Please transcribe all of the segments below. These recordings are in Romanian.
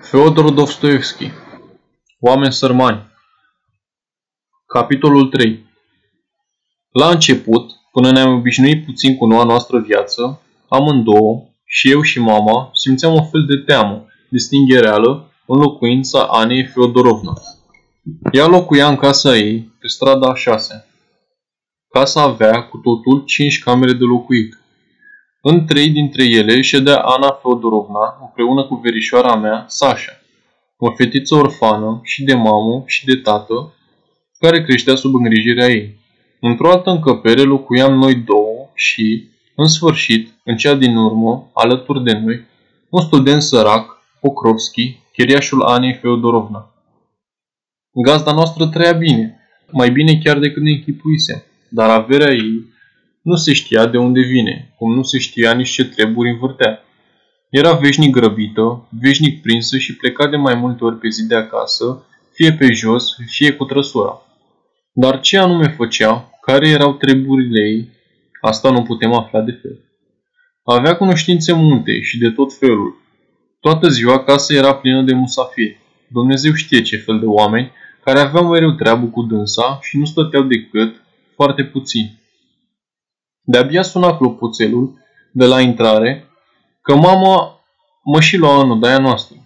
Feodor Dostoevski Oameni sărmani Capitolul 3 La început, până ne-am obișnuit puțin cu noua noastră viață, amândouă, și eu și mama, simțeam o fel de teamă, de stinghereală, în locuința Anei Feodorovna. Ea locuia în casa ei, pe strada a șase. Casa avea, cu totul, cinci camere de locuit. În trei dintre ele ședea Ana Feodorovna împreună cu verișoara mea, Sasha, o fetiță orfană și de mamă și de tată, care creștea sub îngrijirea ei. Într-o altă încăpere locuiam noi două și, în sfârșit, în cea din urmă, alături de noi, un student sărac, Pokrovski, cheriașul Anei Feodorovna. Gazda noastră trăia bine, mai bine chiar decât ne închipuisem, dar averea ei nu se știa de unde vine, cum nu se știa nici ce treburi învârtea. Era veșnic grăbită, veșnic prinsă și pleca de mai multe ori pe zi de acasă, fie pe jos, fie cu trăsura. Dar ce anume făcea, care erau treburile ei, asta nu putem afla de fel. Avea cunoștințe multe și de tot felul. Toată ziua casa era plină de musafiri. Dumnezeu știe ce fel de oameni care aveau mereu treabă cu dânsa și nu stăteau decât foarte puțini. De-abia suna clopoțelul de la intrare că mama mă și lua în odaia noastră.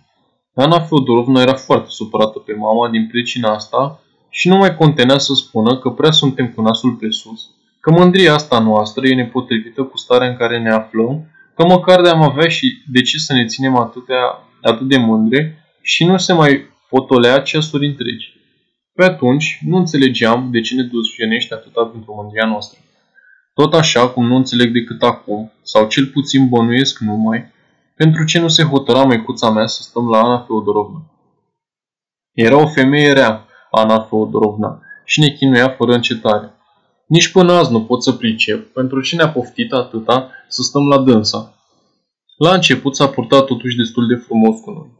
Ana Feodorovna era foarte supărată pe mama din pricina asta și nu mai contenea să spună că prea suntem cu nasul pe sus, că mândria asta noastră e nepotrivită cu starea în care ne aflăm, că măcar de-am avea și de ce să ne ținem atâtea, atât de mândre și nu se mai potolea ceasuri întregi. Pe atunci nu înțelegeam de ce ne dușenește atâta pentru mândria noastră. Tot așa cum nu înțeleg decât acum, sau cel puțin bănuiesc numai, pentru ce nu se hotăra măicuța mea să stăm la Ana Feodorovna. Era o femeie rea, Ana Feodorovna, și ne chinuia fără încetare. Nici până azi nu pot să pricep pentru ce ne-a poftit atâta să stăm la dânsa. La început s-a purtat totuși destul de frumos cu noi.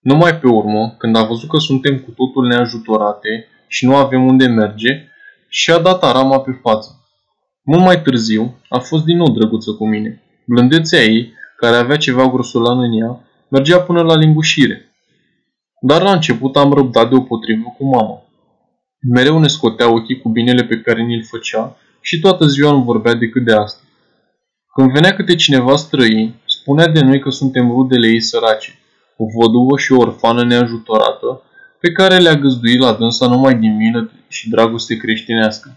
Numai pe urmă, când a văzut că suntem cu totul neajutorate și nu avem unde merge, și-a dat arama pe față. Mult mai târziu, a fost din nou drăguță cu mine. Blândețea ei, care avea ceva grosolan în ea, mergea până la lingușire. Dar la început am răbdat deopotrivă cu mama. Mereu ne scotea ochii cu binele pe care ni-l făcea și toată ziua nu vorbea decât de asta. Când venea câte cineva străin, spunea de noi că suntem rudele ei sărace, o văduvă și o orfană neajutorată, pe care le-a găzduit la dânsa numai din milă și dragoste creștinească.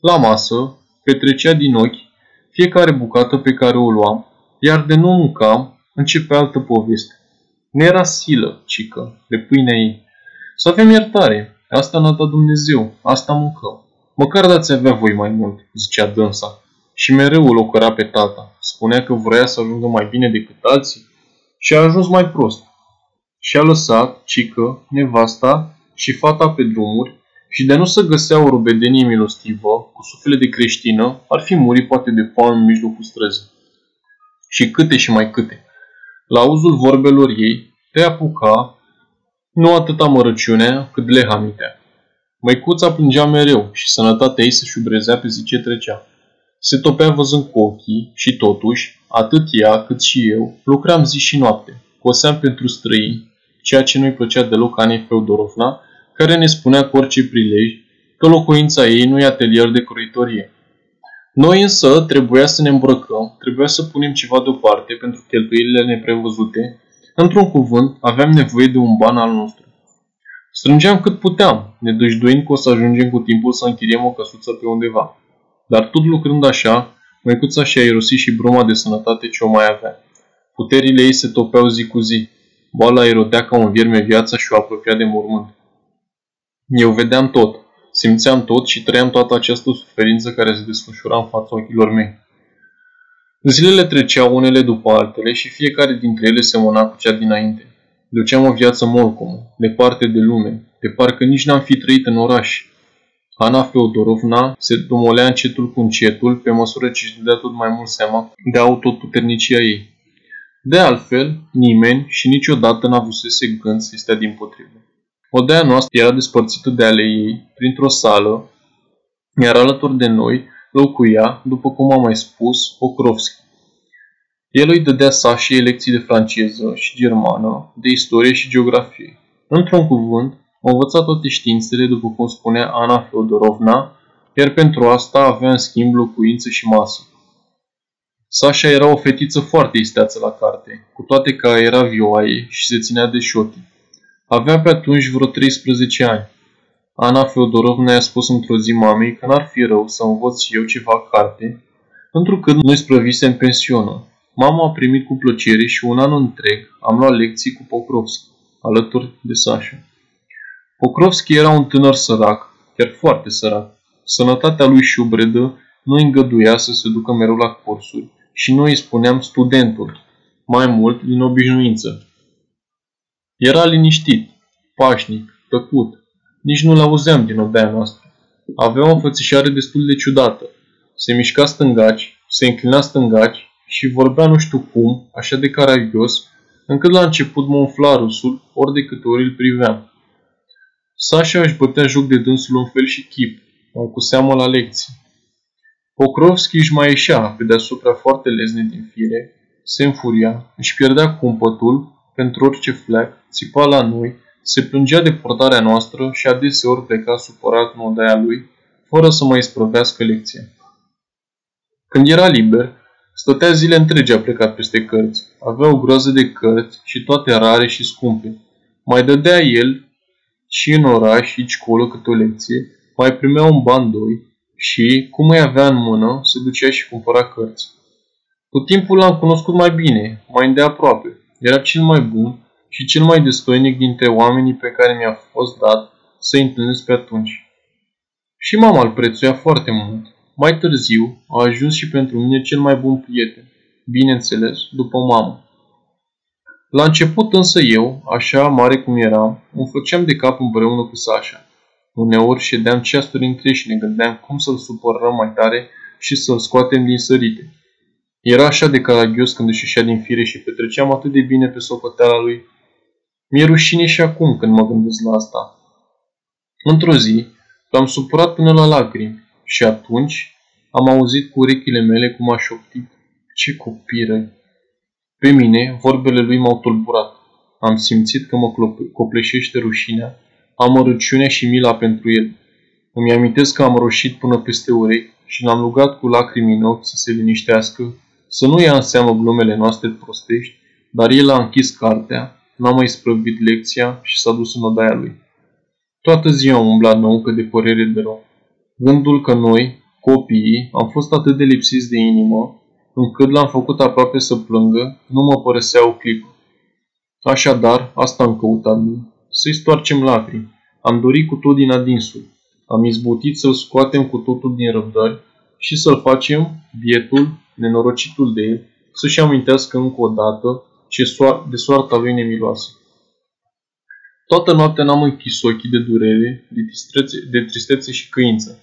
La masă, petrecea din ochi fiecare bucată pe care o luam, iar de nu mâncam, începe altă poveste. Nu era silă, cică, de pâinea ei. Să avem iertare, asta n-a dat Dumnezeu, asta mâncăm. Măcar dați avea voi mai mult, zicea dânsa. Și mereu o locăra pe tata. Spunea că vrea să ajungă mai bine decât alții și a ajuns mai prost. Și a lăsat, cică, nevasta și fata pe drumuri și de nu să găsea o rubedenie milostivă, cu suflet de creștină, ar fi murit poate de foame în mijlocul străzii. Și câte și mai câte. La auzul vorbelor ei, te apuca nu atâta mărăciunea, cât lehamitea. Măicuța plângea mereu și sănătatea ei se șubrezea pe zi ce trecea. Se topea văzând cu ochii și totuși, atât ea cât și eu, lucram zi și noapte. Coseam pentru străini, ceea ce nu-i plăcea deloc Anei Feodorovna, care ne spunea cu orice prilej că locuința ei nu e atelier de croitorie. Noi însă trebuia să ne îmbrăcăm, trebuia să punem ceva deoparte pentru cheltuielile neprevăzute. Într-un cuvânt, aveam nevoie de un ban al nostru. Strângeam cât puteam, ne dăjduind că o să ajungem cu timpul să închiriem o căsuță pe undeva. Dar tot lucrând așa, măicuța și-a irosit și bruma de sănătate ce o mai avea. Puterile ei se topeau zi cu zi. Boala erodea ca un vierme viața și o apropia de mormânt. Eu vedeam tot, simțeam tot și trăiam toată această suferință care se desfășura în fața ochilor mei. Zilele treceau unele după altele și fiecare dintre ele semăna cu cea dinainte. Duceam o viață morcomă, departe de lume, de parcă nici n-am fi trăit în oraș. Ana Feodorovna se dumolea încetul cu încetul pe măsură ce își dădea tot mai mult seama de autoputernicia ei. De altfel, nimeni și niciodată n-avusese gând să stea din potrivă. Odaia noastră era despărțită de ale ei printr-o sală, iar alături de noi locuia, după cum am mai spus, Pokrovski. El îi dădea Sașei lecții de franceză și germană, de istorie și geografie. Într-un cuvânt, a învățat toate științele, după cum spunea Ana Feodorovna, iar pentru asta avea în schimb locuință și masă. Sasha era o fetiță foarte isteață la carte, cu toate că era vioaie și se ținea de șoti. Avea pe atunci vreo 13 ani. Ana Feodorovna i-a spus într-o zi mamei că n-ar fi rău să învăț și eu ceva carte, întrucât noi sprăvise în pensionă. Mama a primit cu plăcere și un an întreg am luat lecții cu Pokrovski, alături de Sasha. Pokrovski era un tânăr sărac, chiar foarte sărac. Sănătatea lui șubredă nu îngăduia să se ducă mereu la cursuri și noi îi spuneam studentul, mai mult din obișnuință. Era liniștit, pașnic, tăcut, nici nu-l auzeam din odaia noastră. Avea o înfățișare destul de ciudată. Se mișca stângaci, se înclina stângaci și vorbea nu știu cum, așa de caragios, încât la început mă umfla râsul ori de câte ori îl priveam. Sasha își bătea joc de dânsul în fel și chip, mai cu seamă la lecții. Pokrovski își mai ieșea pe deasupra foarte lezne din fire, se înfuria, își pierdea cumpătul pentru orice fleac, țipa la noi, se plângea de portarea noastră și adeseori pleca supărat în odaia lui, fără să mai sprăvească lecția. Când era liber, stătea zile întregi a plecat peste cărți. Avea o groază de cărți și toate rare și scumpe. Mai dădea el și în oraș și colo câte o lecție, mai primea un ban doi și, cum îi avea în mână, se ducea și cumpăra cărți. Cu timpul l-am cunoscut mai bine, mai îndeaproape. Era cel mai bun și cel mai destoinic dintre oamenii pe care mi-a fost dat să-i întâlnesc pe atunci. Și mama îl prețuia foarte mult. Mai târziu a ajuns și pentru mine cel mai bun prieten, bineînțeles, după mamă. La început însă eu, așa mare cum eram, îmi făceam de cap împreună cu Sasha. Uneori ședeam ceasuri între și ne gândeam cum să-l supărăm mai tare și să-l scoatem din sărite. Era așa de caragios când își ieșea din fire și petreceam atât de bine pe socoteala lui. Mi-e rușine și acum când mă gândesc la asta. Într-o zi, l-am supărat până la lacrimi și atunci am auzit cu urechile mele cum a șoptit. Ce copiră! Pe mine, vorbele lui m-au tulburat. Am simțit că mă copleșește rușinea, amărăciunea și mila pentru el. Îmi amintesc că am roșit până peste urechi și l-am rugat cu lacrimi în ochi să se liniștească, să nu ia în seamă glumele noastre prostești, dar el a închis cartea, n-a mai sprăvit lecția și s-a dus în odaia lui. Toată ziua am umblat năucă de părere de rău. Gândul că noi, copiii, am fost atât de lipsiți de inimă, încât l-am făcut aproape să plângă, nu mă părăsea o clipă. Așadar, asta am căutat lui, să-i stoarcem lacrimi. Am dorit cu tot din adinsul. Am izbutit să-l scoatem cu totul din răbdări și să-l facem, bietul, nenorocitul de el, să-și amintească încă o dată ce soar- de soarta lui nemiloasă. Toată noaptea n-am închis ochii de durere, de tristețe, de tristețe și căință.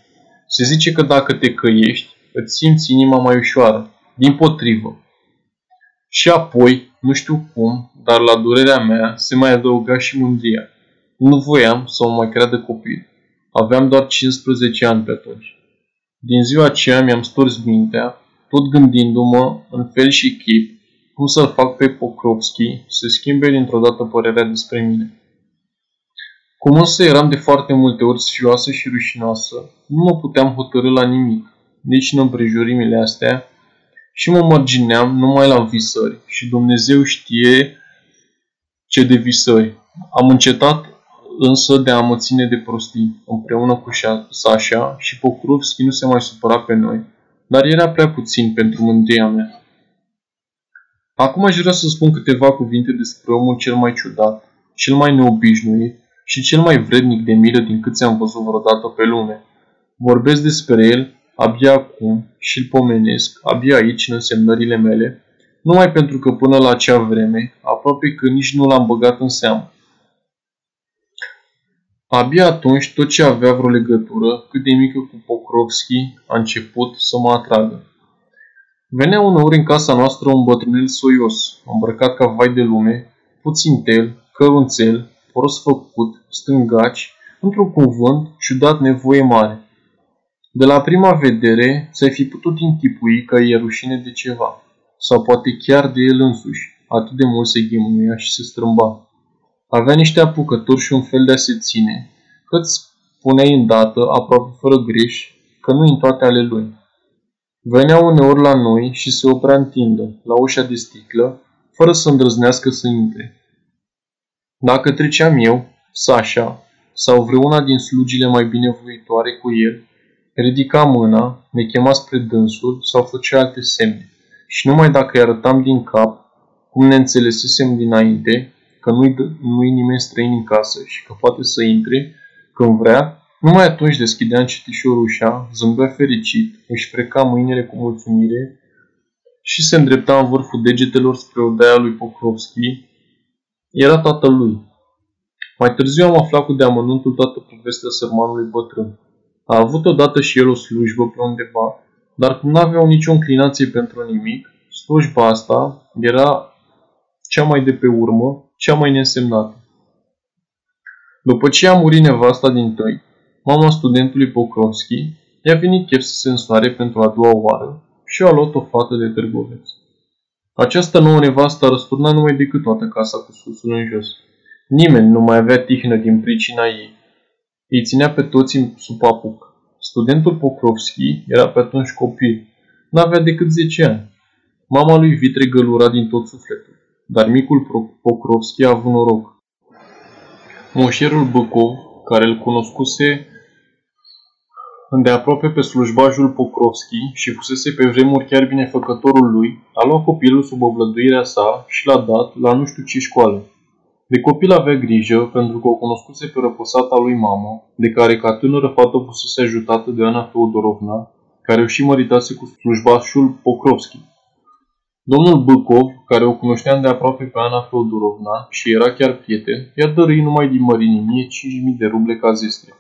Se zice că dacă te căiești, îți simți inima mai ușoară, din potrivă. Și apoi, nu știu cum, dar la durerea mea se mai adăuga și mândria. Nu voiam să o mai creadă copil. Aveam doar 15 ani pe atunci. Din ziua aceea mi-am stors mintea, tot gândindu-mă în fel și chip cum să-l fac pe Pokrovski să schimbe dintr-o dată părerea despre mine. Cum însă eram de foarte multe ori sfioasă și rușinoasă, nu mă puteam hotărâ la nimic, nici în împrejurimile astea, și mă mărgineam numai la visări și Dumnezeu știe ce de visări. Am încetat însă de a mă ține de prostii, împreună cu Sasha și Pokrovski nu se mai supăra pe noi, dar era prea puțin pentru mândria mea. Acum aș vrea să spun câteva cuvinte despre omul cel mai ciudat, cel mai neobișnuit și cel mai vrednic de milă din cât ți-am văzut vreodată pe lume. Vorbesc despre el abia acum și îl pomenesc, abia aici în însemnările mele, numai pentru că până la acea vreme, aproape că nici nu l-am băgat în seamă. Abia atunci tot ce avea vreo legătură, cât de mică cu Pokrovski, a început să mă atragă. Venea uneori în casa noastră un bătrânel soios, îmbrăcat ca vai de lume, puțin tel, cărunțel, prost făcut, stângaci, într-un cuvânt, ciudat nevoie mare. De la prima vedere, ți-ai fi putut închipui că e rușine de ceva. sau poate chiar de el însuși. Atât de mult se ghimuia și se strâmba. Avea niște apucături și un fel de a se ține, cât spuneai îndată, aproape fără greș, că nu în toate ale lui. Venea uneori la noi și se oprea în tindă, la ușa de sticlă, fără să îndrăznească să intre. Dacă treceam eu, Sasha, sau vreuna din slugile mai binevoitoare cu el, ridica mâna, ne chema spre dânsul sau făcea alte semne. Și numai dacă îi arătam din cap, cum ne înțelesesem dinainte, că nu-i, nu-i nimeni străin în casă și că poate să intre când vrea, numai atunci deschidea încetișor ușa, zâmbea fericit, își freca mâinile cu mulțumire și se îndrepta în vârful degetelor spre odaia lui Pokrovski. Era tatăl lui. Mai târziu am aflat cu deamănuntul toată povestea sărmanului bătrân. A avut odată și el o slujbă pe undeva, dar cum nu aveau nicio înclinație pentru nimic, slujba asta era cea mai de pe urmă, cea mai nesemnată. După ce a murit nevasta din tăi, mama studentului Pokrovski, i-a venit chef să se însoare pentru a doua oară și a luat o fată de târgoveț. Această nouă nevastă a răsturnat numai decât toată casa cu susul în jos. Nimeni nu mai avea tihnă din pricina ei. Îi ținea pe toți sub apuc. Studentul Pokrovski era pe atunci copil. N-avea decât 10 ani. Mama lui Vitre gălura din tot sufletul, dar micul Pokrovski a avut noroc. Moșerul Băcov, care îl cunoscuse îndeaproape pe slujbajul Pokrovski și fusese pe vremuri chiar binefăcătorul lui, a luat copilul sub oblăduirea sa și l-a dat la nu știu ce școală. De copil avea grijă pentru că o cunoscuse pe răposata lui mamă, de care ca tânără fată fusese ajutată de Ana Feodorovna, care o și măritase cu slujbașul Pokrovski. Domnul Bâcov, care o cunoștea de aproape pe Ana Feodorovna și era chiar prieten, i-a dăruit numai din mărinimie 5.000 de ruble ca zestre.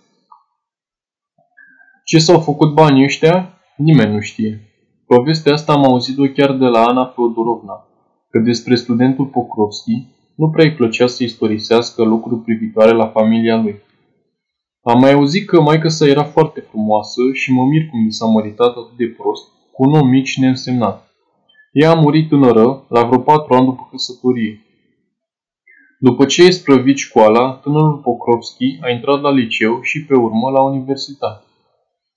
Ce s-au făcut banii ăștia? Nimeni nu știe. Povestea asta am auzit-o chiar de la Ana Feodorovna, că despre studentul Pokrovski nu prea îi plăcea să istorisească lucruri privitoare la familia lui. Am mai auzit că maica sa era foarte frumoasă și mă mir cum mi s-a măritat atât de prost, cu un om mic și neînsemnat. Ea a murit tânără, la vreo patru ani după căsătorie. După ce a sprăvit școala, tânărul Pokrovski a intrat la liceu și pe urmă la universitate.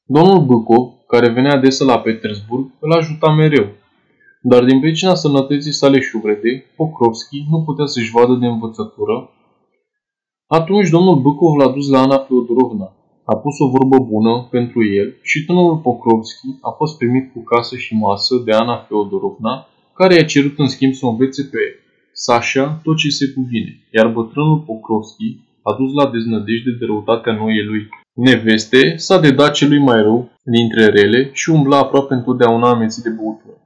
Domnul Bâcov, care venea adesea la Petersburg, îl ajuta mereu. Dar din pricina sănătății sale șubrede, Pokrovski nu putea să-și vadă de învățătură. Atunci domnul Bâcov l-a dus la Ana Feodorovna. A pus o vorbă bună pentru el și tânărul Pokrovski a fost primit cu casă și masă de Ana Feodorovna, care i-a cerut în schimb să învețe pe Sasha tot ce se cuvine, iar bătrânul Pokrovski a dus la deznădejde de răutatea noii lui neveste, s-a dedat celui mai rău dintre rele și umbla aproape întotdeauna amețit de băutură.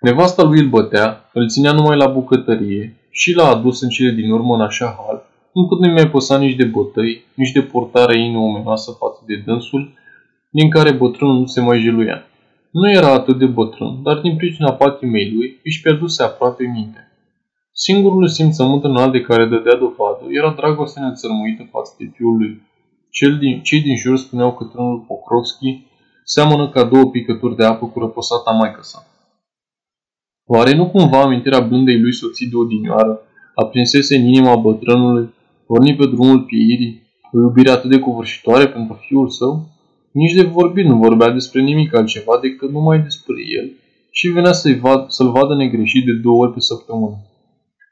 Nevasta lui îl bătea, îl ținea numai la bucătărie și l-a adus în cele din urmă în așa hal, încât nu mai păsa nici de bătăi, nici de portarea inomenoasă față de dânsul, din care bătrânul nu se mai jeluia. Nu era atât de bătrân, dar din pricina patimei lui își pierduse aproape mintea. Singurul simțământ înalt de care dădea dovadă era dragostea nețărmuită față de fiul lui. Cel din, cei din jur spuneau că trânul Pokrovski seamănă ca două picături de apă cu răposata maică sa. Oare nu cumva amintirea blândei lui soții de odinioară aprinsese în inima bătrânului, porni pe drumul pieirii, o iubire atât de covârșitoare pentru fiul său? Nici de vorbit nu vorbea despre nimic altceva decât numai despre el și venea să-l vad, să vadă negreșit de două ori pe săptămână.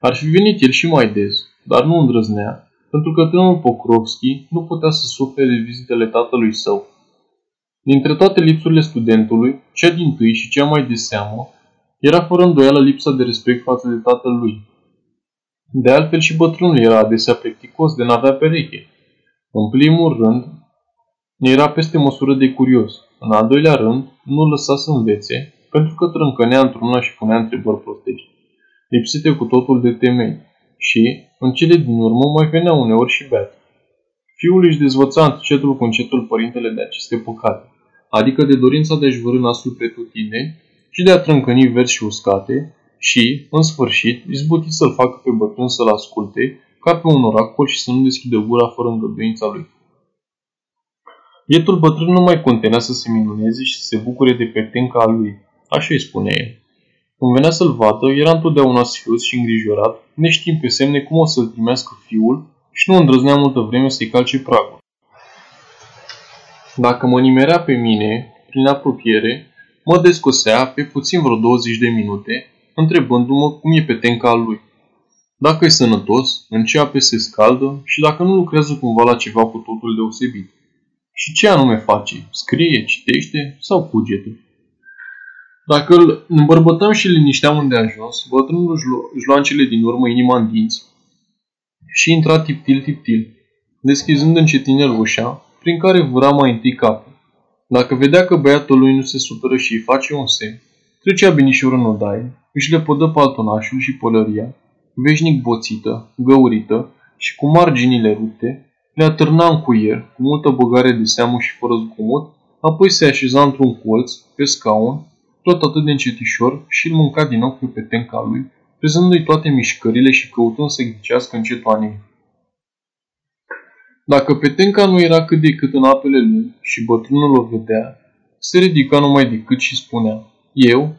Ar fi venit el și mai des, dar nu îndrăznea, pentru că tânărul Pokrovski nu putea să sufere de vizitele tatălui său. Dintre toate lipsurile studentului, cea din tâi și cea mai de seamă era fără îndoială lipsa de respect față de tatăl lui. De altfel și bătrânul era adesea plicticos de n-avea pereche. În primul rând, era peste măsură de curios. În al doilea rând, nu lăsa să învețe, pentru că trâncănea într-una și punea întrebări prostești, lipsite cu totul de temei. Și, în cele din urmă, mai venea uneori și beat. Fiul își dezvăța încetul cu încetul părintele de aceste păcate, adică de dorința de a-și vărâ nasul pretutindeni și de a trâncăni verzi și uscate și, în sfârșit, izbuti să-l facă pe bătrân să-l asculte ca pe un oracol și să nu deschidă gura fără îngăduința lui. Bietul bătrân nu mai contenea să se minuneze și să se bucure de pertenca a lui. Așa îi spunea el. Când venea să-l vadă, era întotdeauna sfios și îngrijorat, neștiind pe semne cum o să-l primească fiul și nu îndrăznea multă vreme să-i calce pragul. Dacă mă nimerea pe mine, prin apropiere, mă descosea pe puțin vreo 20 de minute, întrebându-mă cum e petenca al lui. Dacă e sănătos, în ce ape se scaldă și dacă nu lucrează cumva la ceva cu totul deosebit. Și ce anume face? Scrie, citește sau cugete? Dacă îl îmbărbătăm și linișteam unde a ajuns, bătrânul își lua în cele din urmă inima în dinți și intra tiptil tiptil, deschizând încetinel ușa, prin care vâra mai întâi capul. Dacă vedea că băiatul lui nu se supără și îi face un semn, trecea binișor în odaie, își le podă paltonașul și pălăria, veșnic boțită, găurită și cu marginile rupte, le atârna în cuier, cu multă băgare de seamă și fără zgomot, apoi se așeza într-un colț, pe scaun, tot atât de încetișor și îl mânca din ochi pe tenca lui, prezându-i toate mișcările și căutând să ghicească încet oanei. Dacă petenca nu era cât de cât în apele lui și bătrânul o vedea, se ridica numai decât și spunea, Eu,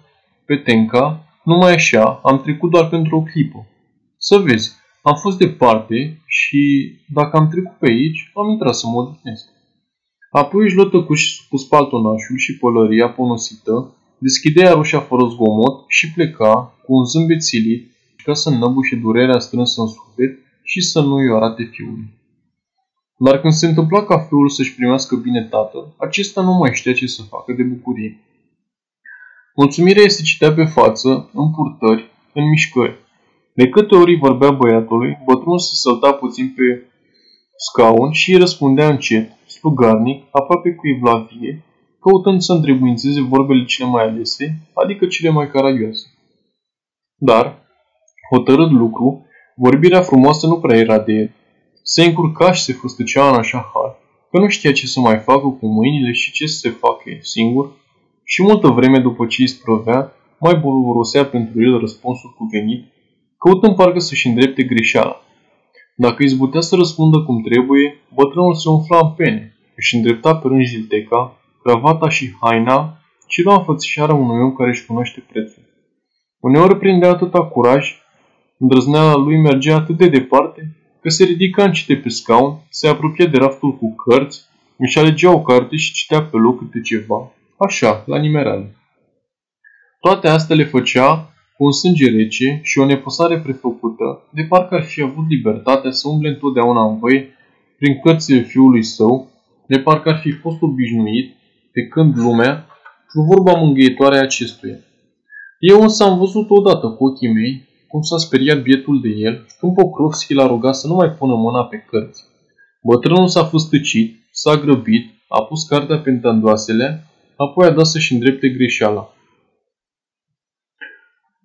petenca, numai așa, am trecut doar pentru o clipă. Să vezi, am fost departe și dacă am trecut pe aici, am intrat să mă odihnesc. Apoi își luă tăcuși cu spaltonașul și pălăria ponosită, deschidea ușa fără zgomot și pleca cu un zâmbet silit ca să înnăbușe durerea strânsă în suflet și să nu-i arate fiului. Dar când se întâmpla ca fiul să-și primească bine tatăl, acesta nu mai știa ce să facă de bucurie. Mulțumirea se citea pe față, în purtări, în mișcări. De câte ori vorbea băiatului, bătrânul se sălta puțin pe scaun și îi răspundea încet, slugarnic, aproape cu evlavie, căutând să întrebuințeze vorbele cele mai alese, adică cele mai caragioase. Dar, hotărât lucru, vorbirea frumoasă nu prea era de el. Se încurca și se fustăcea în așa hal, că nu știa ce să mai facă cu mâinile și ce să se facă singur, și multă vreme după ce îi sprovea, mai bolorosea pentru el răspunsul cuvenit, căutând parcă să-și îndrepte greșeala. Dacă izbutea să răspundă cum trebuie, bătrânul se umfla în pene, își îndrepta pe rând jilteca, cravata și haina și lua înfățișarea unui om care își cunoaște prețul. Uneori prindea atâta curaj, îndrăzneala lui mergea atât de departe, că se ridica încete pe scaun, se apropia de raftul cu cărți, își alegea o carte și citea pe loc câte ceva, așa, la nimereală. Toate astea le făcea cu un sânge rece și o nepăsare prefăcută, de parcă ar fi avut libertatea să umble întotdeauna în voi prin cărțile fiului său, de parcă ar fi fost obișnuit, pe când lumea, cu vorba mângâietoare a acestuia. Eu însă am văzut odată cu ochii mei cum s-a speriat bietul de el când Pokrovski l-a rugat să nu mai pună mâna pe cărți. Bătrânul s-a fustăcit, s-a grăbit, a pus cartea pe întandoasele, apoi a dat să-și îndrepte greșeala.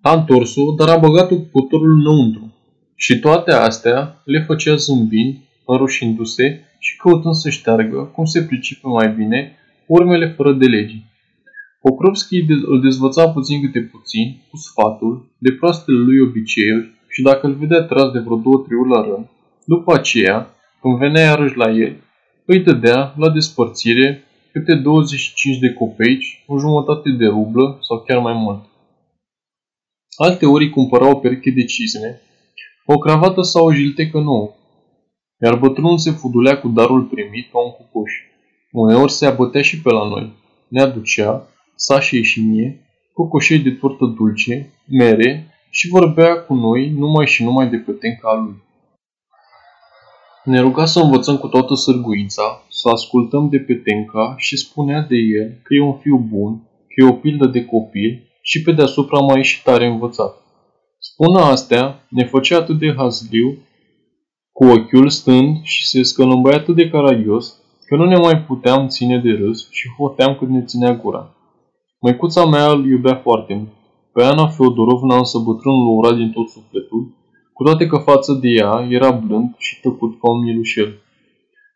A întors-o, dar a băgat-o cu cotorul înăuntru. Și toate astea le făcea zâmbind, înroșindu-se și căutând să șteargă, cum se pricepe mai bine, urmele fără de legi. Pokrovski îl dezvăța puțin câte puțin, cu sfatul, de proastele lui obiceiuri și dacă îl vedea tras de vreo două, trei la rând, după aceea, când venea iarăși la el, îi dădea, la despărțire, câte 25 de copeici, o jumătate de rublă sau chiar mai mult. Alte ori îi cumpăra o pereche de cizme, o cravată sau o jiltecă nouă, iar bătrânul se fudulea cu darul primit ca un cucoș. Uneori se abătea și pe la noi, ne aducea, Sașei și mie, cu coșei de turtă dulce, mere și vorbea cu noi numai și numai de tenca lui. Ne ruga să învățăm cu toată sârguința, să ascultăm de petenca și spunea de el că e un fiu bun, că e o pildă de copil și pe deasupra mai e și tare învățat. Spună astea, ne făcea atât de hazliu, cu ochiul stând și se scălâmbăia atât de caragios, că nu ne mai puteam ține de râs și hoteam cât ne ținea gura. Măicuța mea îl iubea foarte mult. Pe Ana Feodorovna însă bătrânul o ura din tot sufletul, cu toate că față de ea era blând și tăcut ca un mielușel.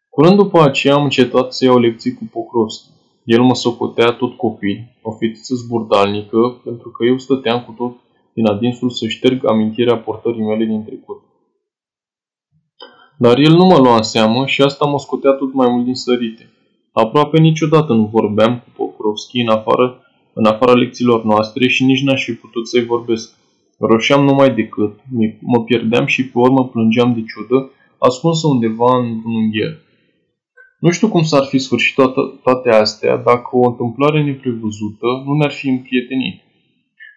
Curând după aceea am încetat să iau lecții cu Pocrosti. El mă socotea tot copil, o fetiță zburdalnică, pentru că eu stăteam cu tot din adinsul să șterg amintirea portării mele din trecut. Dar el nu mă lua în seamă și asta mă scotea tot mai mult din sărite. Aproape niciodată nu vorbeam cu Pokrovski în afară în afara lecțiilor noastre și nici n-aș fi putut să-i vorbesc. Roșeam numai decât, mă pierdeam și pe urmă plângeam de ciudă, ascunsă undeva în un unghier. Nu știu cum s-ar fi sfârșit toate, toate astea dacă o întâmplare neprevăzută nu ne-ar fi împrietenit.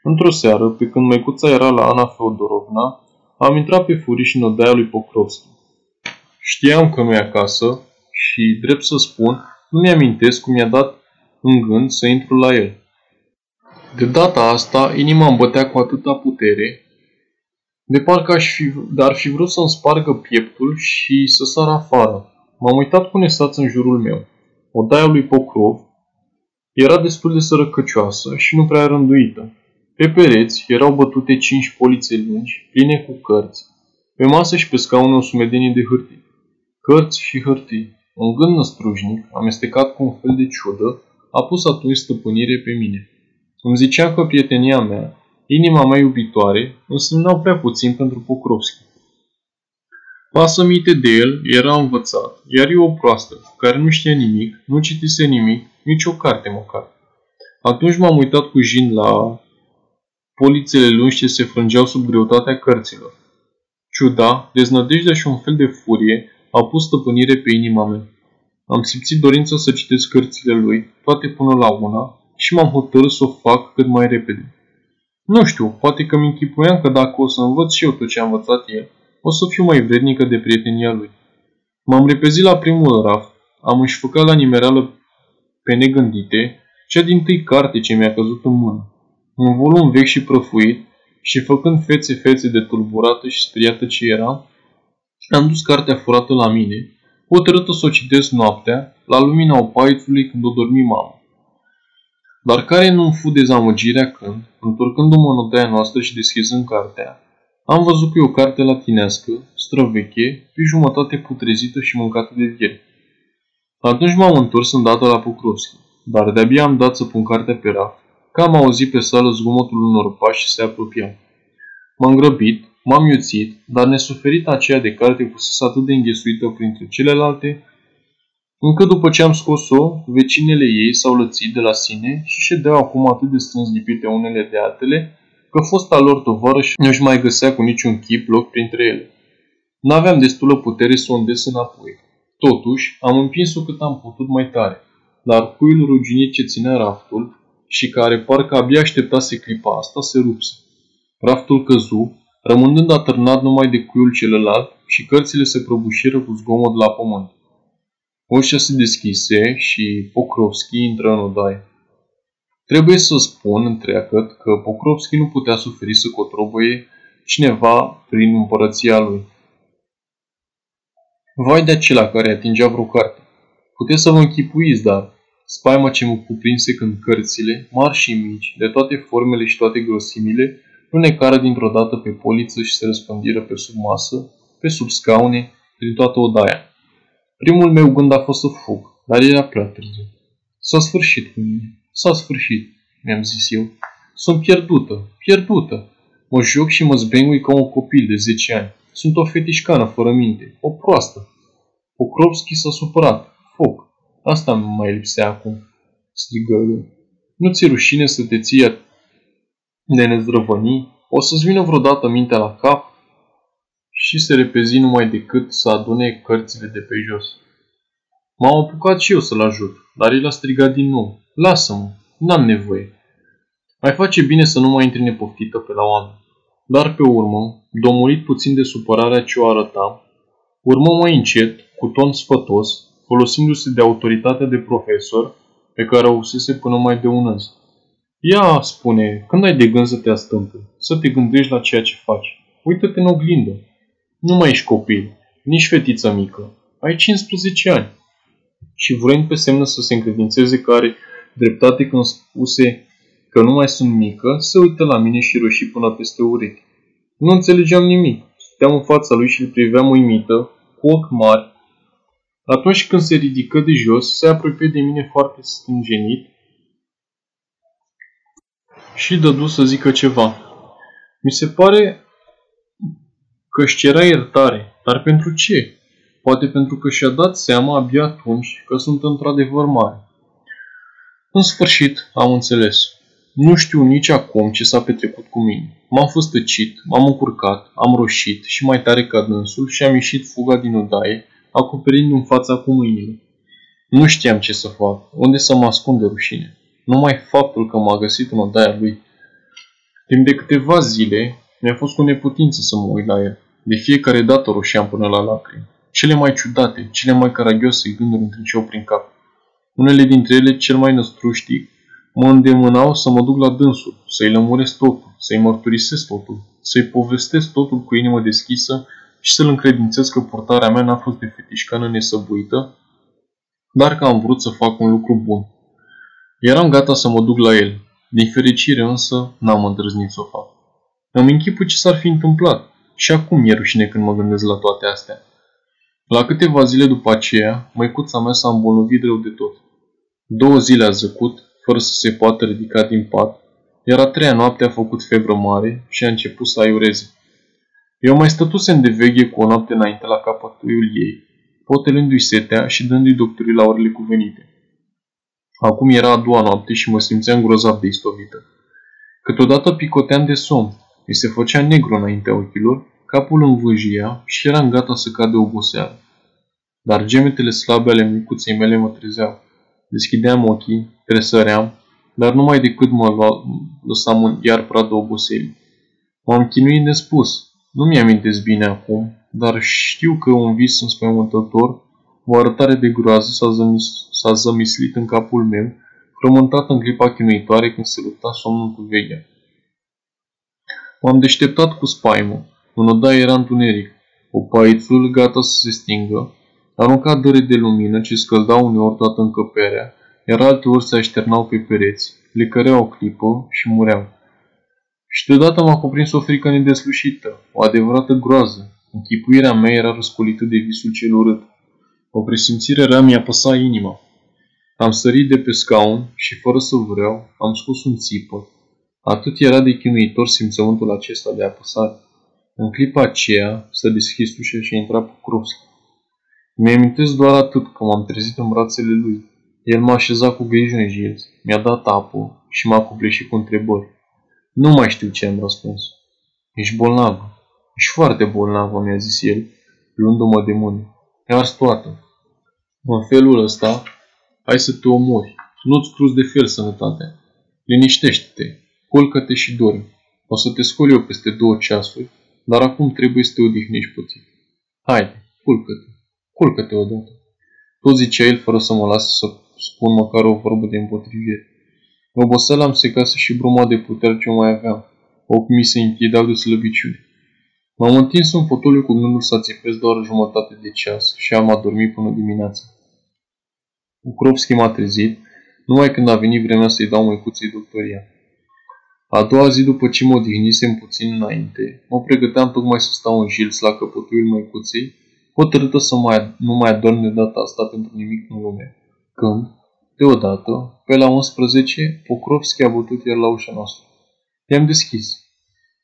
Într-o seară, pe când măicuța era la Ana Feodorovna, am intrat pe furiș în odaia lui Pokrovski. Știam că nu e acasă și, drept să spun, nu mi-amintesc cum mi-a dat în gând să intru la el. De data asta, inima îmi bătea cu atâta putere, de parcă aș fi, dar fi vrut să-mi spargă pieptul și să sar afară. M-am uitat cu nesați în jurul meu. Odaia lui Pocrov era destul de sărăcăcioasă și nu prea rânduită. Pe pereți erau bătute cinci polițe lungi, pline cu cărți. Pe masă și pe scaune o sumedenie de hârtii. Cărți și hârtii. Un gând năstrujnic, amestecat cu un fel de ciudă, a pus atunci stăpânire pe mine. Îmi zicea că prietenia mea, inima mea iubitoare, însemnau prea puțin pentru Pokrovski. Pasămite de el era învățat, iar eu o proastă, care nu știa nimic, nu citise nimic, nici o carte măcar. Atunci m-am uitat cu jin la polițele lungi ce se frângeau sub greutatea cărților. Ciuda, deznădejdea și un fel de furie au pus stăpânire pe inima mea. Am simțit dorința să citesc cărțile lui, toate până la una, și m-am hotărât să o fac cât mai repede. Nu știu, poate că mi închipuiam că dacă o să învăț și eu tot ce a învățat el, o să fiu mai vrednică de prietenia lui. M-am repezit la primul raft, am înșfăcat la nimereală pe negândite, cea din tâi carte ce mi-a căzut în mână. Un volum vechi și prăfuit, și făcând fețe-fețe de tulburată și speriată ce era, am dus cartea furată la mine, hotărâtă să o citesc noaptea, la lumina opaițului când o dormi mama. Dar care nu-mi fu dezamăgirea când, întorcându-mă în odaia noastră și deschizând cartea, am văzut că e o carte latinească, străveche, pe jumătate putrezită și mâncată de vieri. Atunci m-am întors îndată la Pokrovski, dar de-abia am dat să pun cartea pe raft, că am auzit pe sală zgomotul unor pași și se apropiau. M-am grăbit, m-am iuțit, dar nesuferita aceea de carte fusese atât de înghesuită printre celelalte, încă după ce am scos-o, vecinele ei s-au lățit de la sine și ședeau acum atât de strâns lipite unele de altele, că fosta lor tovarăș nu-și mai găsea cu niciun chip loc printre ele. N-aveam destulă putere să o îndes înapoi. Totuși, am împins-o cât am putut mai tare, dar cuiul ruginit ce ținea raftul și care parcă abia așteptase clipa asta se rupse. Raftul căzu, rămânând atârnat numai de cuiul celălalt și cărțile se prăbușiră cu zgomot la pământ. Ușa se deschise și Pokrovski intră în odaie. Trebuie să spun întreagăt că Pokrovski nu putea suferi să cotrobăie cineva prin împărăția lui. Vai de acela care atingea vreo carte. Puteți să vă închipuiți, dar spaima ce mă cuprinse când cărțile, mari și mici, de toate formele și toate grosimile, nu necară dintr-o dată pe poliță și se răspândiră pe sub masă, pe sub scaune, prin toată odaia. Primul meu gând a fost să fug, dar era prea târziu. S-a sfârșit cu mine. S-a sfârșit, mi-am zis eu. Sunt pierdută, pierdută. Mă joc și mă zbengui ca un copil de 10 ani. Sunt o fetișcană fără minte, o proastă. Pokrovski s-a supărat. Foc. Asta nu mai lipsea acum. Strigă el. Nu ți rușine să te ții de nezdrăvăni? O să-ți vină vreodată mintea la cap? Și se repezi numai decât să adune cărțile de pe jos. M-am apucat și eu să-l ajut, dar el a strigat din nou. Lasă-mă, n-am nevoie. Mai face bine să nu mai intri nepoftită pe la oameni. Dar pe urmă, domorit puțin de supărarea ce o arăta, urmă mai încet, cu ton sfătos, folosindu-se de autoritatea de profesor pe care o usese până mai de un azi. Ia, spune, când ai de gând să te astâmpă, să te gândești la ceea ce faci. Uită-te în oglindă. Nu mai ești copil, nici fetiță mică. Ai 15 ani. Și vrând pe semnă să se încredințeze că are dreptate când spuse că nu mai sunt mică, se uită la mine și roșii până peste urechi. Nu înțelegeam nimic. Stăteam în fața lui și îl priveam uimită, cu ochi mari. Atunci când se ridică de jos, se apropie de mine foarte stânjenit și dădu să zică ceva. Mi se pare că își cerea iertare, dar pentru ce? Poate pentru că și-a dat seama abia atunci că sunt într-adevăr mare. În sfârșit, am înțeles. Nu știu nici acum ce s-a petrecut cu mine. M-am fost tăcit, m-am încurcat, am roșit și mai tare ca dânsul și am ieșit fuga din odaie, acoperind în fața cu mâinile. Nu știam ce să fac, unde să mă ascund de rușine. Numai faptul că m-a găsit în odaia lui. Timp de câteva zile, mi-a fost cu neputință să mă uit la el. De fiecare dată roșeam până la lacrimi. Cele mai ciudate, cele mai caragioase gânduri îmi treceau prin cap. Unele dintre ele, cel mai năstruștic, mă îndemânau să mă duc la dânsul, să-i lămuresc totul, să-i mărturisesc totul, să-i povestesc totul cu inimă deschisă și să-l încredințez că portarea mea n-a fost de fetișcană nesăbuită, dar că am vrut să fac un lucru bun. Eram gata să mă duc la el. Din fericire însă, n-am îndrăznit să o fac. Îmi închipă ce s-ar fi întâmplat. Și acum mi-e rușine când mă gândesc la toate astea. La câteva zile după aceea, măicuța mea s-a îmbolnăvit rău de tot. Două zile a zăcut, fără să se poată ridica din pat, iar a treia noapte a făcut febră mare și a început să aiureze. Eu mai stătusem de veche cu o noapte înainte la capătul ei, potelându-i setea și dându-i doctorii la orele cuvenite. Acum era a doua noapte și mă simțeam grozav de istovită. Câteodată picoteam de somn, mi se făcea negru înaintea ochilor, capul învâjia și eram gata să cad de oboseală. Dar gemetele slabe ale micuței mele mă trezeau. Deschideam ochii, tresăream, dar numai decât mă lăsam iar pradă oboselii. M-am chinuit nespus. Nu mi-amintesc bine acum, dar știu că un vis înspăimântător, o arătare de groază s-a, zămis, s-a zămislit în capul meu, frământat în clipa chinuitoare când se lupta somnul cu vechea. M-am deșteptat cu spaimă. În odaie era întuneric. O paițul gata să se stingă, arunca dăre de lumină ce scăldau uneori toată încăperea, iar alteori se așternau pe pereți, le căreau o clipă și mureau. Și deodată m-a cuprins o frică nedeslușită, o adevărată groază. Închipuirea mea era răscolită de visul cel urât. O presimțire rea mi-a păsat inima. Am sărit de pe scaun și, fără să vreau, am scos un țipă. Atât era de chinuitor simțământul acesta de apăsare. În clipa aceea s-a deschis ușa și a intrat Pokrovski. Mi-amintesc doar atât că m-am trezit în brațele lui. El m-a așezat cu grijă în jilț, mi-a dat apă și m-a copleșit cu întrebări. Nu mai știu ce am răspuns. Ești bolnavă. Ești foarte bolnavă, mi-a zis el, luându-mă de mână. Mi-a ars toată. În felul ăsta, hai să te omori. Nu-ți cruzi de fel sănătatea. Liniștește-te, culcă-te și dormi. O să te scol eu peste două ceasuri, dar acum trebuie să te odihnești puțin. Haide, culcă-te. Culcă-te odată. Tot zicea el fără să mă lase să spun măcar o vorbă de împotrivire. Oboseala am secase și bruma de putere ce mai aveam. Ochii mi se închidau de slăbiciune. M-am întins în fotoliu cu gândul să țipesc doar jumătate de ceas și am adormit până dimineața. Ukrovski m-a trezit, numai când a venit vremea să-i dau măicuței doctoria. A doua zi după ce mă odihnisem puțin înainte, mă pregăteam tocmai să stau în jils la căpătuiul măicuței, hotărâtă să mai, nu mai adorm de data asta pentru nimic în lume. Când, deodată, pe la 11, Pokrovski a bătut el la ușa noastră. I-am deschis.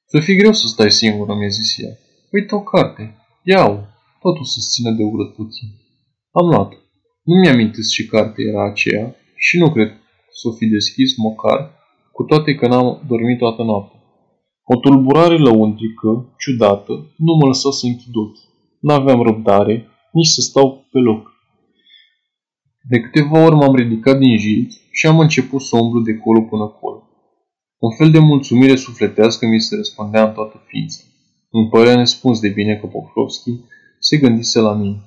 Să fi greu să stai singură, mi-a zis ea. Uite o carte. Ia-o. Totul să țină de urât puțin. Am luat. Nu mi-am ce carte era aceea și nu cred să o fi deschis măcar, cu toate că n-am dormit toată noaptea. O tulburare lăuntrică, ciudată, nu mă lăsa să închid ochii. N-aveam răbdare, nici să stau pe loc. De câteva ori m-am ridicat din jilț și am început să umblu de colo până colo. Un fel de mulțumire sufletească mi se răspundea în toată ființa. Îmi părea nespus de bine că Pokrovski se gândise la mine.